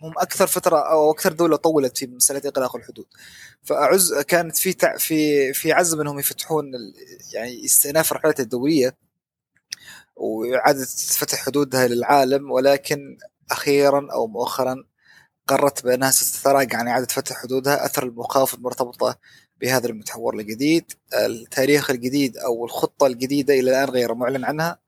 هم أكثر فترة أو أكثر دولة طولت في مسألة إغلاق الحدود فاعز كانت في. في في عزم إنهم يفتحون. يعني استئناف الرحلات الدولية وإعادة فتح حدودها للعالم ولكن أخيرا أو مؤخرا قررت بأنها ستتراجع عن إعادة فتح حدودها أثر المخاوف المرتبطة بهذا المتحور الجديد. التاريخ الجديد أو الخطة الجديدة إلى الآن غير معلن عنها.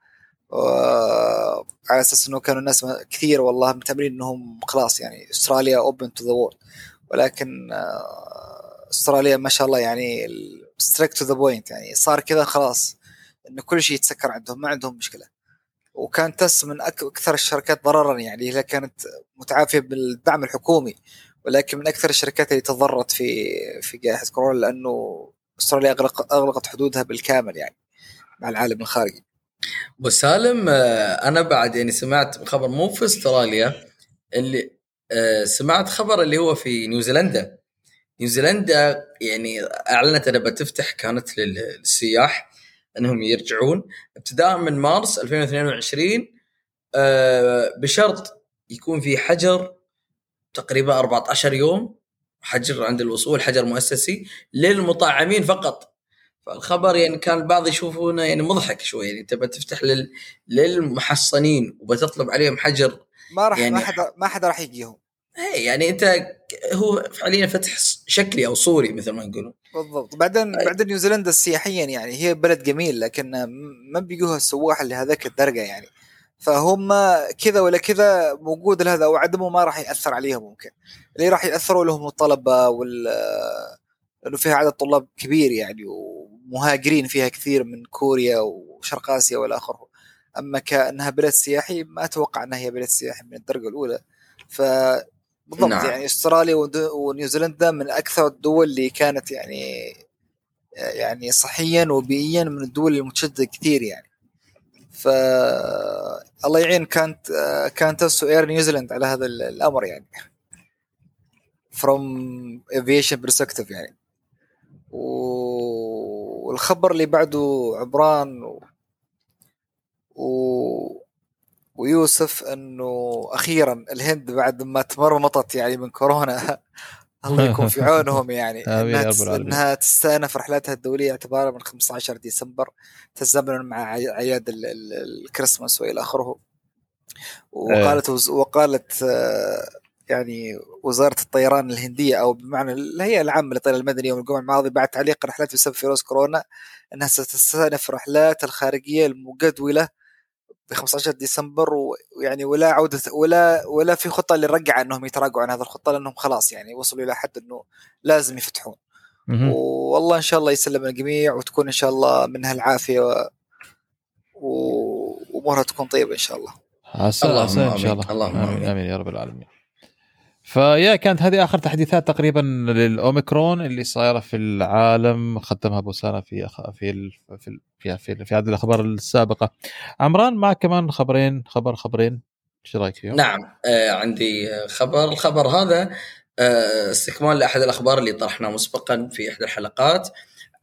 على أساس إنه كانوا الناس كثير والله متأملين إنهم خلاص يعني أستراليا open to the world ولكن آه، أستراليا ما شاء الله يعني strict to the point يعني صار كذا خلاص إنه كل شيء يتسكر عندهم ما عندهم مشكلة. و Qantas من أكثر الشركات ضررا يعني هي كانت متعافية بالدعم الحكومي. ولكن من أكثر الشركات اللي تضررت في في جائحة كورونا لأنه أستراليا أغلق أغلقت حدودها بالكامل يعني مع العالم الخارجي. أبو سالم آه، أنا بعد يعني سمعت خبر مو في أستراليا اللي آه، سمعت خبر اللي هو في نيوزيلندا نيوزيلندا يعني أعلنت أنها بتفتح كانت للسياح أنهم يرجعون ابتداء من مارس 2022 آه، بشرط يكون في حجر تقريبا 14 يوم حجر عند الوصول حجر مؤسسي للمطعمين فقط. فالخبر يعني كان البعض يشوفونه يعني مضحك شوي يعني تبى تفتح لل... للمحصنين وبتطلب عليهم حجر ما راح يعني ما حدا ما حدا راح يجيهم. إيه يعني أنت هو فعليا فتح شكلي أو صوري مثل ما نقول بالضبط. بعدين أي. بعدين نيوزيلندا سياحيا يعني هي بلد جميل لكن ما بيجوها السواح لهذاك الدرجة يعني. فهم كذا ولا كذا موجود لهذا أو عدمه ما راح يأثر عليهم ممكن. اللي راح يأثروا لهم الطلبة وال انه فيها عدد طلاب كبير يعني ومهاجرين فيها كثير من كوريا وشرق آسيا وإلى آخره. أما كأنها بلد سياحي ما أتوقع أنها هي بلد سياحي من الدرجة الأولى. ف بالضبط نعم. يعني أستراليا ونيوزيلندا من أكثر الدول اللي كانت يعني يعني صحيا وبيئيا من الدول المتشددة كثير يعني. ف الله يعين كانت كانت اير نيوزيلند على هذا الأمر يعني. from aviation perspective يعني. والخبر اللي بعده عبران و... و... ويوسف إنه أخيرا الهند بعد ما تمرمطت يعني من كورونا <laughs> الله يكون في <laughs> عونهم يعني إنها, إنها تستأنف رحلاتها الدولية اعتبارا من 15 ديسمبر تزامنا مع اعياد الكريسماس وإلى آخره وقالت. وقالت آه، يعني وزارة الطيران الهندية أو بمعنى الهيئه العامة للطيران المدني يوم الجمعة الماضي بعد تعليق رحلات بسبب فيروس كورونا إنها ستستأنف رحلات الخارجية المجدولة ب 15 ديسمبر ويعني ولا عودة ولا ولا في خطة للرجعه إنهم يتراجعوا عن هذه الخطة لأنهم خلاص يعني وصلوا إلى حد إنه لازم يفتحون والله إن شاء الله يسلم الجميع وتكون إن شاء الله منها العافية و... وأمورها تكون طيبة إن شاء الله. اللهم إن شاء الله اللهم آمين آمين يا رب العالمين. فيا كانت هذه آخر تحديثات تقريبا للأوميكرون اللي صايرة في العالم ختمها أبو سنه في في في في, في, في هذه الأخبار السابقة. عمران معك كمان خبرين خبر خبرين إيش رأيك فيهم؟ نعم آه عندي خبر الخبر هذا آه استكمال لأحد الأخبار اللي طرحناه مسبقا في إحدى الحلقات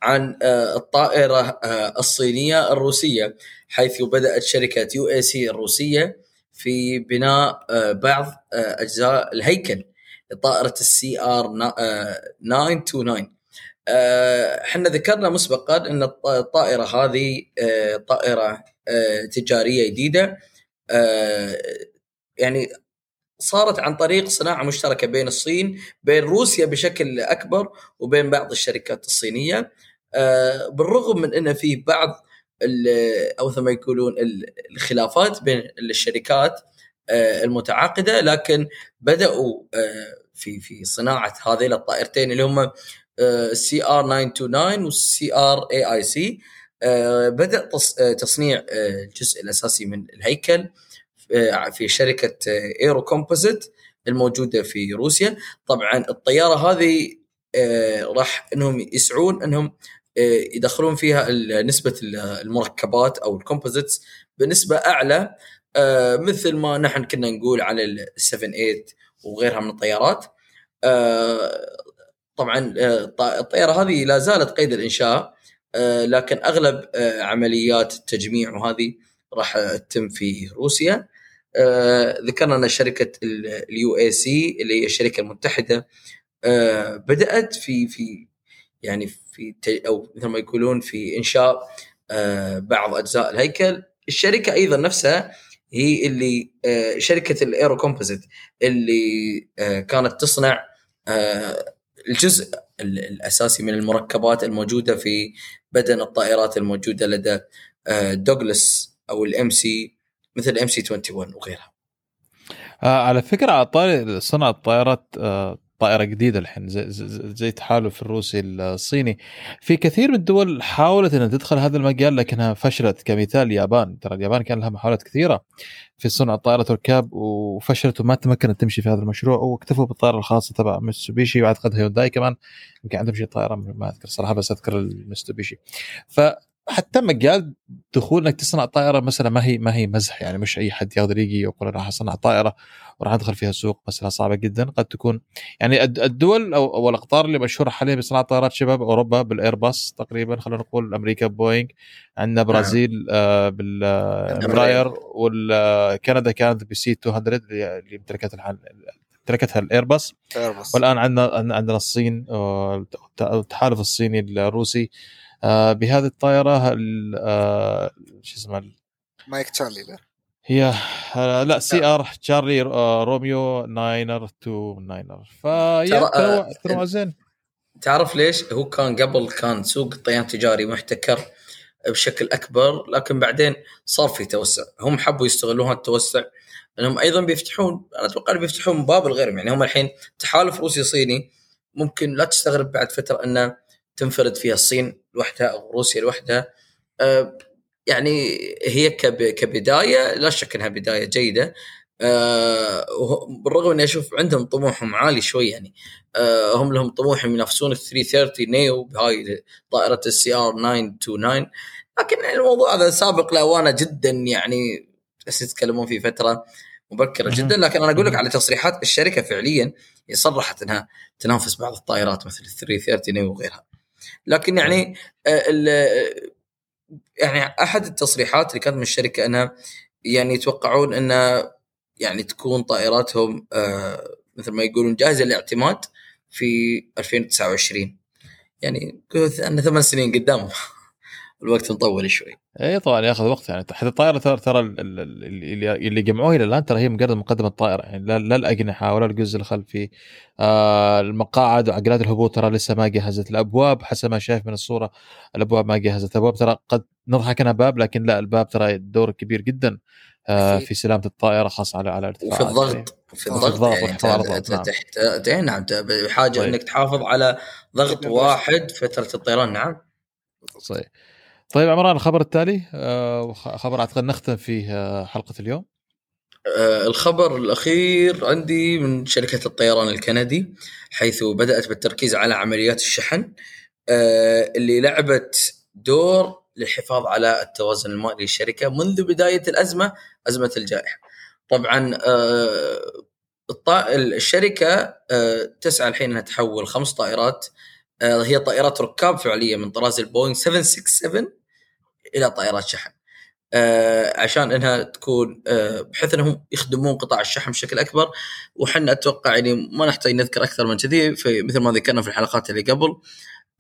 عن الطائرة الصينية الروسية حيث بدأت شركة UAC الروسية في بناء بعض أجزاء الهيكل لطائره ال CR 929 إحنا ذكرنا مسبقا إن الطائرة هذه طائرة تجارية جديدة. يعني صارت عن طريق صناعة مشتركة بين الصين بين روسيا بشكل أكبر وبين بعض الشركات الصينية. آه، بالرغم من إن في بعض أو ما يقولون الخلافات بين الشركات آه، المتعاقدة. لكن بدأوا آه، في في صناعة هذين الطائرتين اللي هم ال CR 929 وال CR AAC بدأ تصنيع الجزء الأساسي من الهيكل آه، في شركة Aero آه، Composite الموجودة في روسيا. طبعا الطيارة هذه آه، راح إنهم يسعون إنهم يدخلون فيها نسبة المركبات أو ال composites بنسبة أعلى مثل ما نحن كنا نقول على ال 7 8 وغيرها من الطيارات. طبعا الطيارة هذه لا زالت قيد الإنشاء لكن أغلب عمليات التجميع وهذه راح تتم في روسيا. آه ذكرنا أن شركة ال UAC اللي هي الشركة المتحدة آه بدأت في في يعني في أو مثل ما يقولون في إنشاء آه بعض أجزاء الهيكل. الشركة أيضا نفسها هي اللي آه شركة ال AeroComposite اللي آه كانت تصنع الجزء الأساسي من المركبات الموجودة في بدن الطائرات الموجودة لدى دوغلاس أو ال MC مثل MC 21 وغيرها. على فكرة على طاري صنع الطائرات طائرة جديدة الحين زي, زي التحالف الروسي الصيني. في كثير من الدول حاولت إنها تدخل هذا المجال لكنها فشلت. كمثال اليابان. ترى اليابان كان لها محاولات كثيرة في صنع طائرة ركاب وفشلت وما تمكنت تمشي في هذا المشروع واكتفوا بالطائرة الخاصة تبع ميتسوبيشي واعتقد هيونداي كمان. يمكن عندهم شيء طائرة ما أذكر صراحة بس أذكر الميتسوبيشي. ف حتى مجال دخول إنك تصنع طائرة مثلا ما هي ما هي مزح يعني مش أي حد يقدر يجي يقول راح أصنع طائرة وراح أدخل فيها سوق مثلا صعبة جدا. قد تكون يعني الدول أو, الأقطار اللي مشهورة حاليا بصناعة طائرات شباب أوروبا بالايرباس تقريبا خلينا نقول أمريكا بوينغ. عندنا نعم. برازيل آه بالامبراير والكندا كانت ب C 200 اللي امتلكتها امتلكتها الايرباس والآن عندنا عندنا الصين آه، التحالف الصيني الروسي. بهذه الطائرة آه شو اسمه Mike Charlie لا. هي آه لا CR Charlie آه Romeo niner two niner فيا ترى آه، زين. تعرف ليش؟ هو كان قبل كان سوق الطيران التجاري محتكر بشكل أكبر لكن بعدين صار في توسع. هم حبوا يستغلون هذا التوسع انهم أيضا بيفتحون أنا أتوقع بيفتحون باب الغير يعني هم الحين تحالف روسي صيني ممكن لا تستغرب بعد فترة إنه تنفرد فيها الصين لوحدها أو روسيا لوحدها. آه، يعني هي كبداية لا شك إنها بداية جيدة. آه، بالرغم إني أشوف عندهم طموحهم عالي شوي يعني. آه، هم لهم طموح ينافسون ال 330 neo بهاي طائرة ال CR 929 لكن الموضوع هذا سابق لأوانه جدا يعني بس يتكلمون في فترة مبكرة جدا. لكن أنا أقول لك على تصريحات الشركة فعليا صرحت إنها تنافس بعض الطائرات مثل ال 330 neo وغيرها. لكن يعني آه، يعني أحد التصريحات اللي كانت من الشركة انها يعني يتوقعون أن يعني تكون طائراتهم آه، مثل ما يقولون جاهزة للاعتماد في 2029 يعني أن ثمان سنين قدام الوقت مطول شوي. اي طبعا ياخذ وقت يعني. حتى الطائرة ترى ترى اللي اللي جمعوها إلى الآن ترى هي مجرد مقدمة الطائره يعني. لا, لا الأجنحة ولا الجزء الخلفي آه المقاعد وعقلات الهبوط ترى لسه ما جهزت. الأبواب حسب ما شايف من الصورة الأبواب ما جهزت. الأبواب ترى قد نضحك انها باب لكن لا الباب ترى دور كبير جدا آه في سلامة الطائرة خاصة على على ارتفاع وفي الضغط في الضغط. يعني تحت نعم. نعم بحاجة طيب. إنك تحافظ على ضغط واحد فترة الطيران. نعم. صحيح طيب عمران الخبر التالي آه، خبر أعتقد نختم فيه آه، حلقة اليوم آه، الخبر الأخير عندي من شركة الطيران الكندي حيث بدأت بالتركيز على عمليات الشحن اللي لعبت دور للحفاظ على التوازن المالي للشركة منذ بداية الأزمة أزمة الجائحة. طبعا الشركة تسعى الحين إنها تحول خمس طائرات هي طائرات ركاب فعلية من طراز البوينغ 767 إلى طائرات شحن. آه عشان إنها تكون آه بحيث إنهم يخدمون قطاع الشحن بشكل أكبر. وحنا أتوقع يعني ما نحتاج نذكر أكثر من كذي في مثل ما ذكرنا في الحلقات اللي قبل.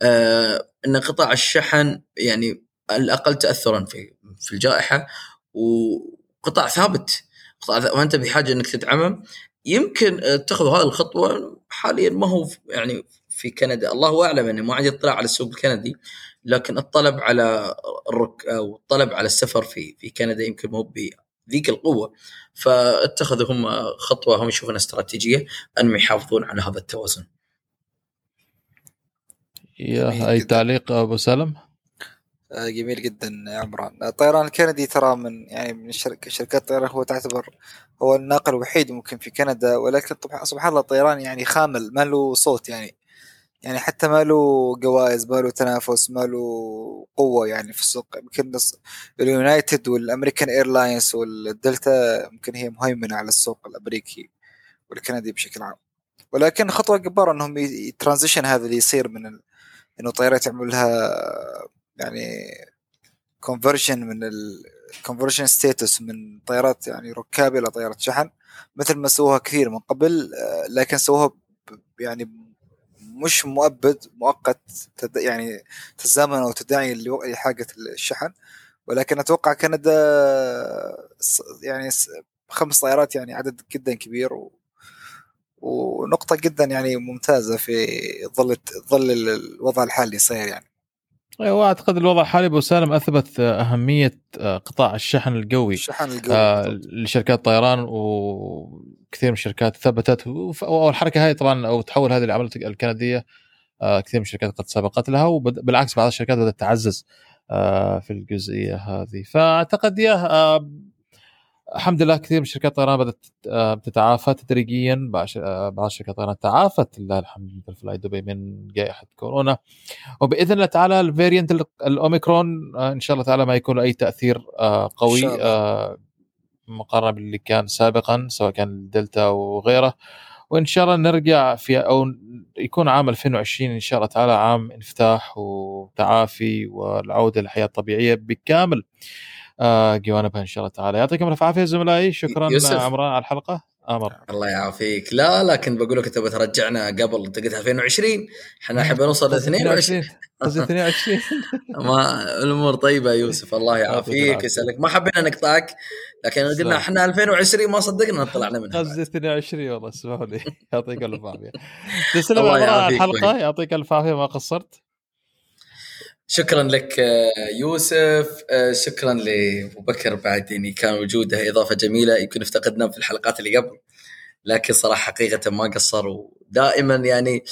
آه إن قطاع الشحن يعني الأقل تاثرا في في الجائحة. وقطاع ثابت. قطاع وأنت بحاجة إنك تدعمه. يمكن اتخذوا هذه الخطوة حاليا ما هو يعني في كندا. الله أعلم انه ما عندي اطلاع على السوق الكندي لكن الطلب على الرك أو الطلب على السفر في في كندا يمكن مو بذيك القوة. فاتخذوا هم خطوة هم يشوفونها استراتيجية أنهم يحافظون على هذا التوازن. يا أي تعليق أبو سلم؟ آه، جميل جدا يا عمران. الطيران الكندي ترى من يعني من الشركة شركات الطيران هو تعتبر هو الناقل الوحيد ممكن في كندا ولكن سبحان الله الطيران يعني خامل ما له صوت يعني. يعني حتى ما له جوائز ما له تنافس ما له قوة يعني في السوق. يمكن اليونايتد وال American Airlines والدلتا يمكن هي مهيمنة على السوق الأمريكي والكندي بشكل عام. ولكن خطوة جباره إنهم ي transition هذا اللي يصير من ال... إنه طائرات يعمل لها يعني conversion من ال conversion states من طيارات يعني ركاب إلى طيارات شحن. مثل ما سووها كثير من قبل آه، لكن سووها يعني مش مؤبد مؤقت تد يعني تزامن أو تداعي لحاجة الشحن ولكن أتوقع كندا يعني خمس طائرات يعني عدد جدا كبير و ونقطة جدا يعني ممتازة في ظل ظل الوضع الحالي صاير يعني. أيوه اعتقد الوضع الحالي أبو سالم أثبت أهمية آه، قطاع الشحن القوي الشحن القوي آه لشركات الطيران وكثير من الشركات ثبتت والحركه هذه طبعا أو تحول هذه العمله الكندية آه كثير من الشركات قد سبقت لها وبالعكس بعض الشركات بدأت تعزز آه في الجزئية هذه. فأعتقد يا آه الحمد لله كثير من شركات الطيران بدأت آه، تتعافى تدريجيا آه، بعض شركات الطيران. تعافت لله الحمد مثل فلاي دبي من جائحة كورونا. وبإذن الله تعالى ال variant الأوميكرون آه، إن شاء الله تعالى ما يكون له أي تأثير قوي مقارنة باللي كان سابقا سواء كان الدلتا وغيره وإن شاء الله نرجع في أو يكون عام 2020 إن شاء الله تعالى عام انفتاح وتعافي والعودة للحياة الطبيعية بكامل. آه جوانبها إن شاء الله تعالى. يعطيكم الف عافية زملائي. شكرا يوسف. عمران على الحلقة. آمر. الله يعافيك. لا لكن بقول لك تبغى ترجعنا قبل انت قلت 2020 إحنا نحب نوصل ل 22 22 ما الأمور طيبة يوسف. الله يعافيك يسلمك. ما حبينا نقطعك لكن قلنا إحنا 2020 ما صدقنا طلعنا منها قصدي 22 والله اسمحوا لي. <laughs> يعطيك الف عافية. تسلم على الحلقة. يعطيك الف عافية ما قصرت. شكرا لك آه، يوسف. آه، شكرا لأبو بكر بعد يعني كان وجوده إضافة جميلة. يمكن افتقدناه في الحلقات اللي قبل لكن صراحة حقيقة ما قصر ودائما يعني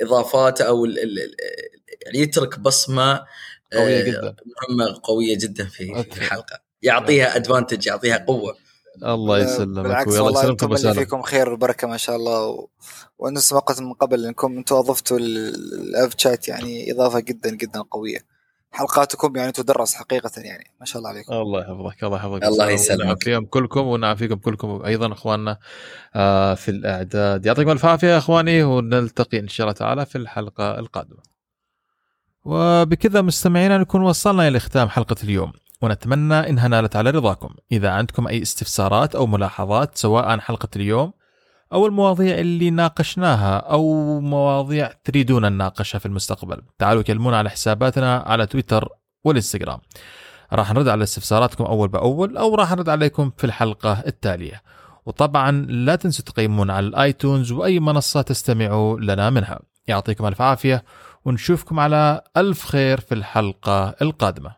اضافاته أو يعني يترك بصمة آه، قويه جدا. مهمة قوية جدا في, في الحلقة. يعطيها ادفانتج يعطيها قوة. الله يسلمك بالعكس والله يسلمكم فيكم خير وبركة ما شاء الله و... وأنتم سبقت من قبل إنكم أنتم أضفتوا الاف شات يعني إضافة جدا جدا قوية. حلقاتكم يعني تدرس حقيقة يعني ما شاء الله عليكم. الله يحفظك الله يحفظك. الله يسلمك. فيهم كلكم ونعافيكم كلكم أيضا إخواننا آه، في الأعداد. يعطيكم ألف عافية يا إخواني ونلتقي إن شاء الله تعالى في الحلقة القادمة. وبكذا مستمعينا نكون وصلنا إلى ختام حلقة اليوم. ونتمنى إنها نالت على رضاكم. إذا عندكم أي استفسارات أو ملاحظات سواء عن حلقة اليوم أو المواضيع اللي ناقشناها أو مواضيع تريدون نناقشها في المستقبل تعالوا كلمونا على حساباتنا على تويتر والإنستغرام. راح نرد على استفساراتكم أول بأول أو راح نرد عليكم في الحلقة التالية. وطبعا لا تنسوا تقيمون على الآيتونز وأي منصة تستمعوا لنا منها. يعطيكم ألف عافية ونشوفكم على ألف خير في الحلقة القادمة.